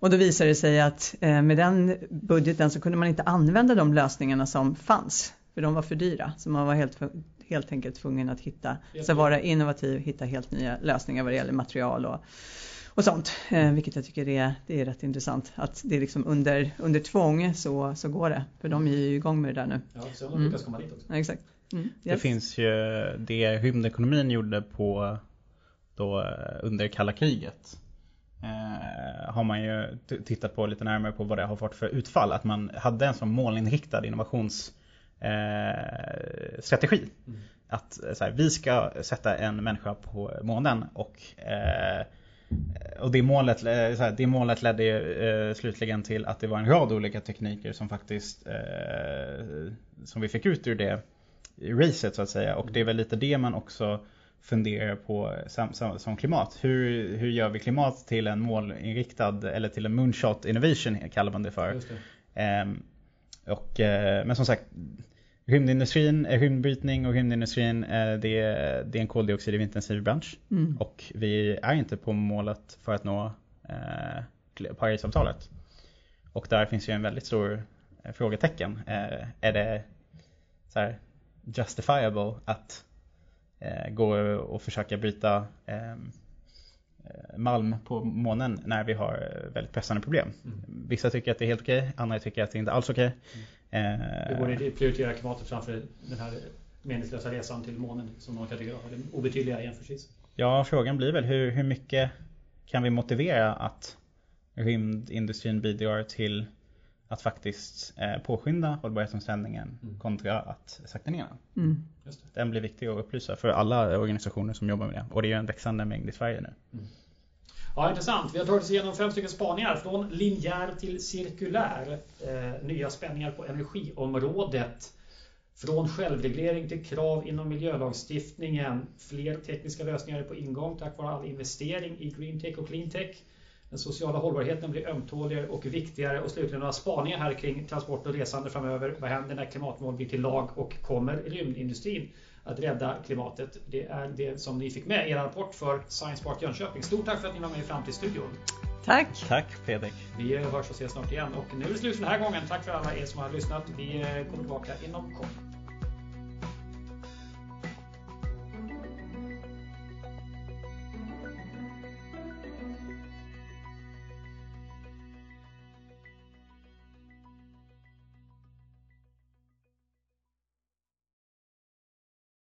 Och då visade det sig att eh, med den budgeten så kunde man inte använda de lösningarna som fanns. För de var för dyra. Så man var helt, helt enkelt tvungen att hitta, så vara innovativ, hitta helt nya lösningar vad det gäller material och, och sånt. Eh, vilket jag tycker är, det är rätt intressant. Att det är liksom under, under tvång så, så går det. För de är ju igång med det där nu. Ja, så de lyckas komma dit också. Ja, exakt. Mm, Det yes. finns ju det rymdekonomin gjorde på då eh, under kalla kriget. Eh, har man ju tittat på lite närmare på vad det har fått för utfall. Att man hade en sån målinriktad innovationsstrategi. Eh, strategi. Att eh, så här, vi ska sätta en människa på månen och eh, och det målet, eh, här, det målet ledde ju, eh, slutligen till att det var en rad olika tekniker som faktiskt eh, som vi fick ut ur det racet så att säga. Och det är väl lite det man också funderar på som, klimat. Hur, hur gör vi klimat till en målinriktad eller till en moonshot innovation kallar man det för. Det. Ehm, och, eh, men som sagt, rymdindustrin, rymdbrytning och rymdindustrin eh, det, är- det är en koldioxidintensiv bransch. Mm. Och vi är inte på målet för att nå eh, Parisavtalet. Och där finns ju en väldigt stor eh, frågetecken. Eh, är det så här, justifiable att eh, gå och försöka bryta ehm, eh, malm på månen när vi har väldigt pressande problem. Vissa tycker att det är helt okej, andra tycker att det inte alls är okej. Vi Eh, borde prioritera klimatet framför den här meningslösa resan till månen som någon kan tycka är obetydliga jämförelsevis. Ja, frågan blir väl hur, hur mycket kan vi motivera att rymdindustrin bidrar till att faktiskt eh, påskynda hållbarhetsomställningen kontra att sakta ner den. Mm. Just det. Den blir viktig att upplysa för alla organisationer som jobbar med det. Och det är ju en växande mängd i Sverige nu. Ja, intressant. Vi har tagit oss igenom fem stycken spaningar från linjär till cirkulär. Eh, nya spänningar på energiområdet. Från självreglering till krav inom miljölagstiftningen. Fler tekniska lösningar är på ingång tack vare all investering i green tech och clean tech. Den sociala hållbarheten blir ömtåligare och viktigare. Och slutligen några spaningar här kring transport och resande framöver. Vad händer när klimatmål blir till lag och kommer rymdindustrin att rädda klimatet? Det är det som ni fick med i er rapport för Science Park Jönköping. Stort tack för att ni var med i Framtidsstudion. Tack! Tack Fredrik! Vi hörs och ses snart igen och nu är det slut för den här gången. Tack för alla er som har lyssnat. Vi eh, kommer tillbaka inom kort.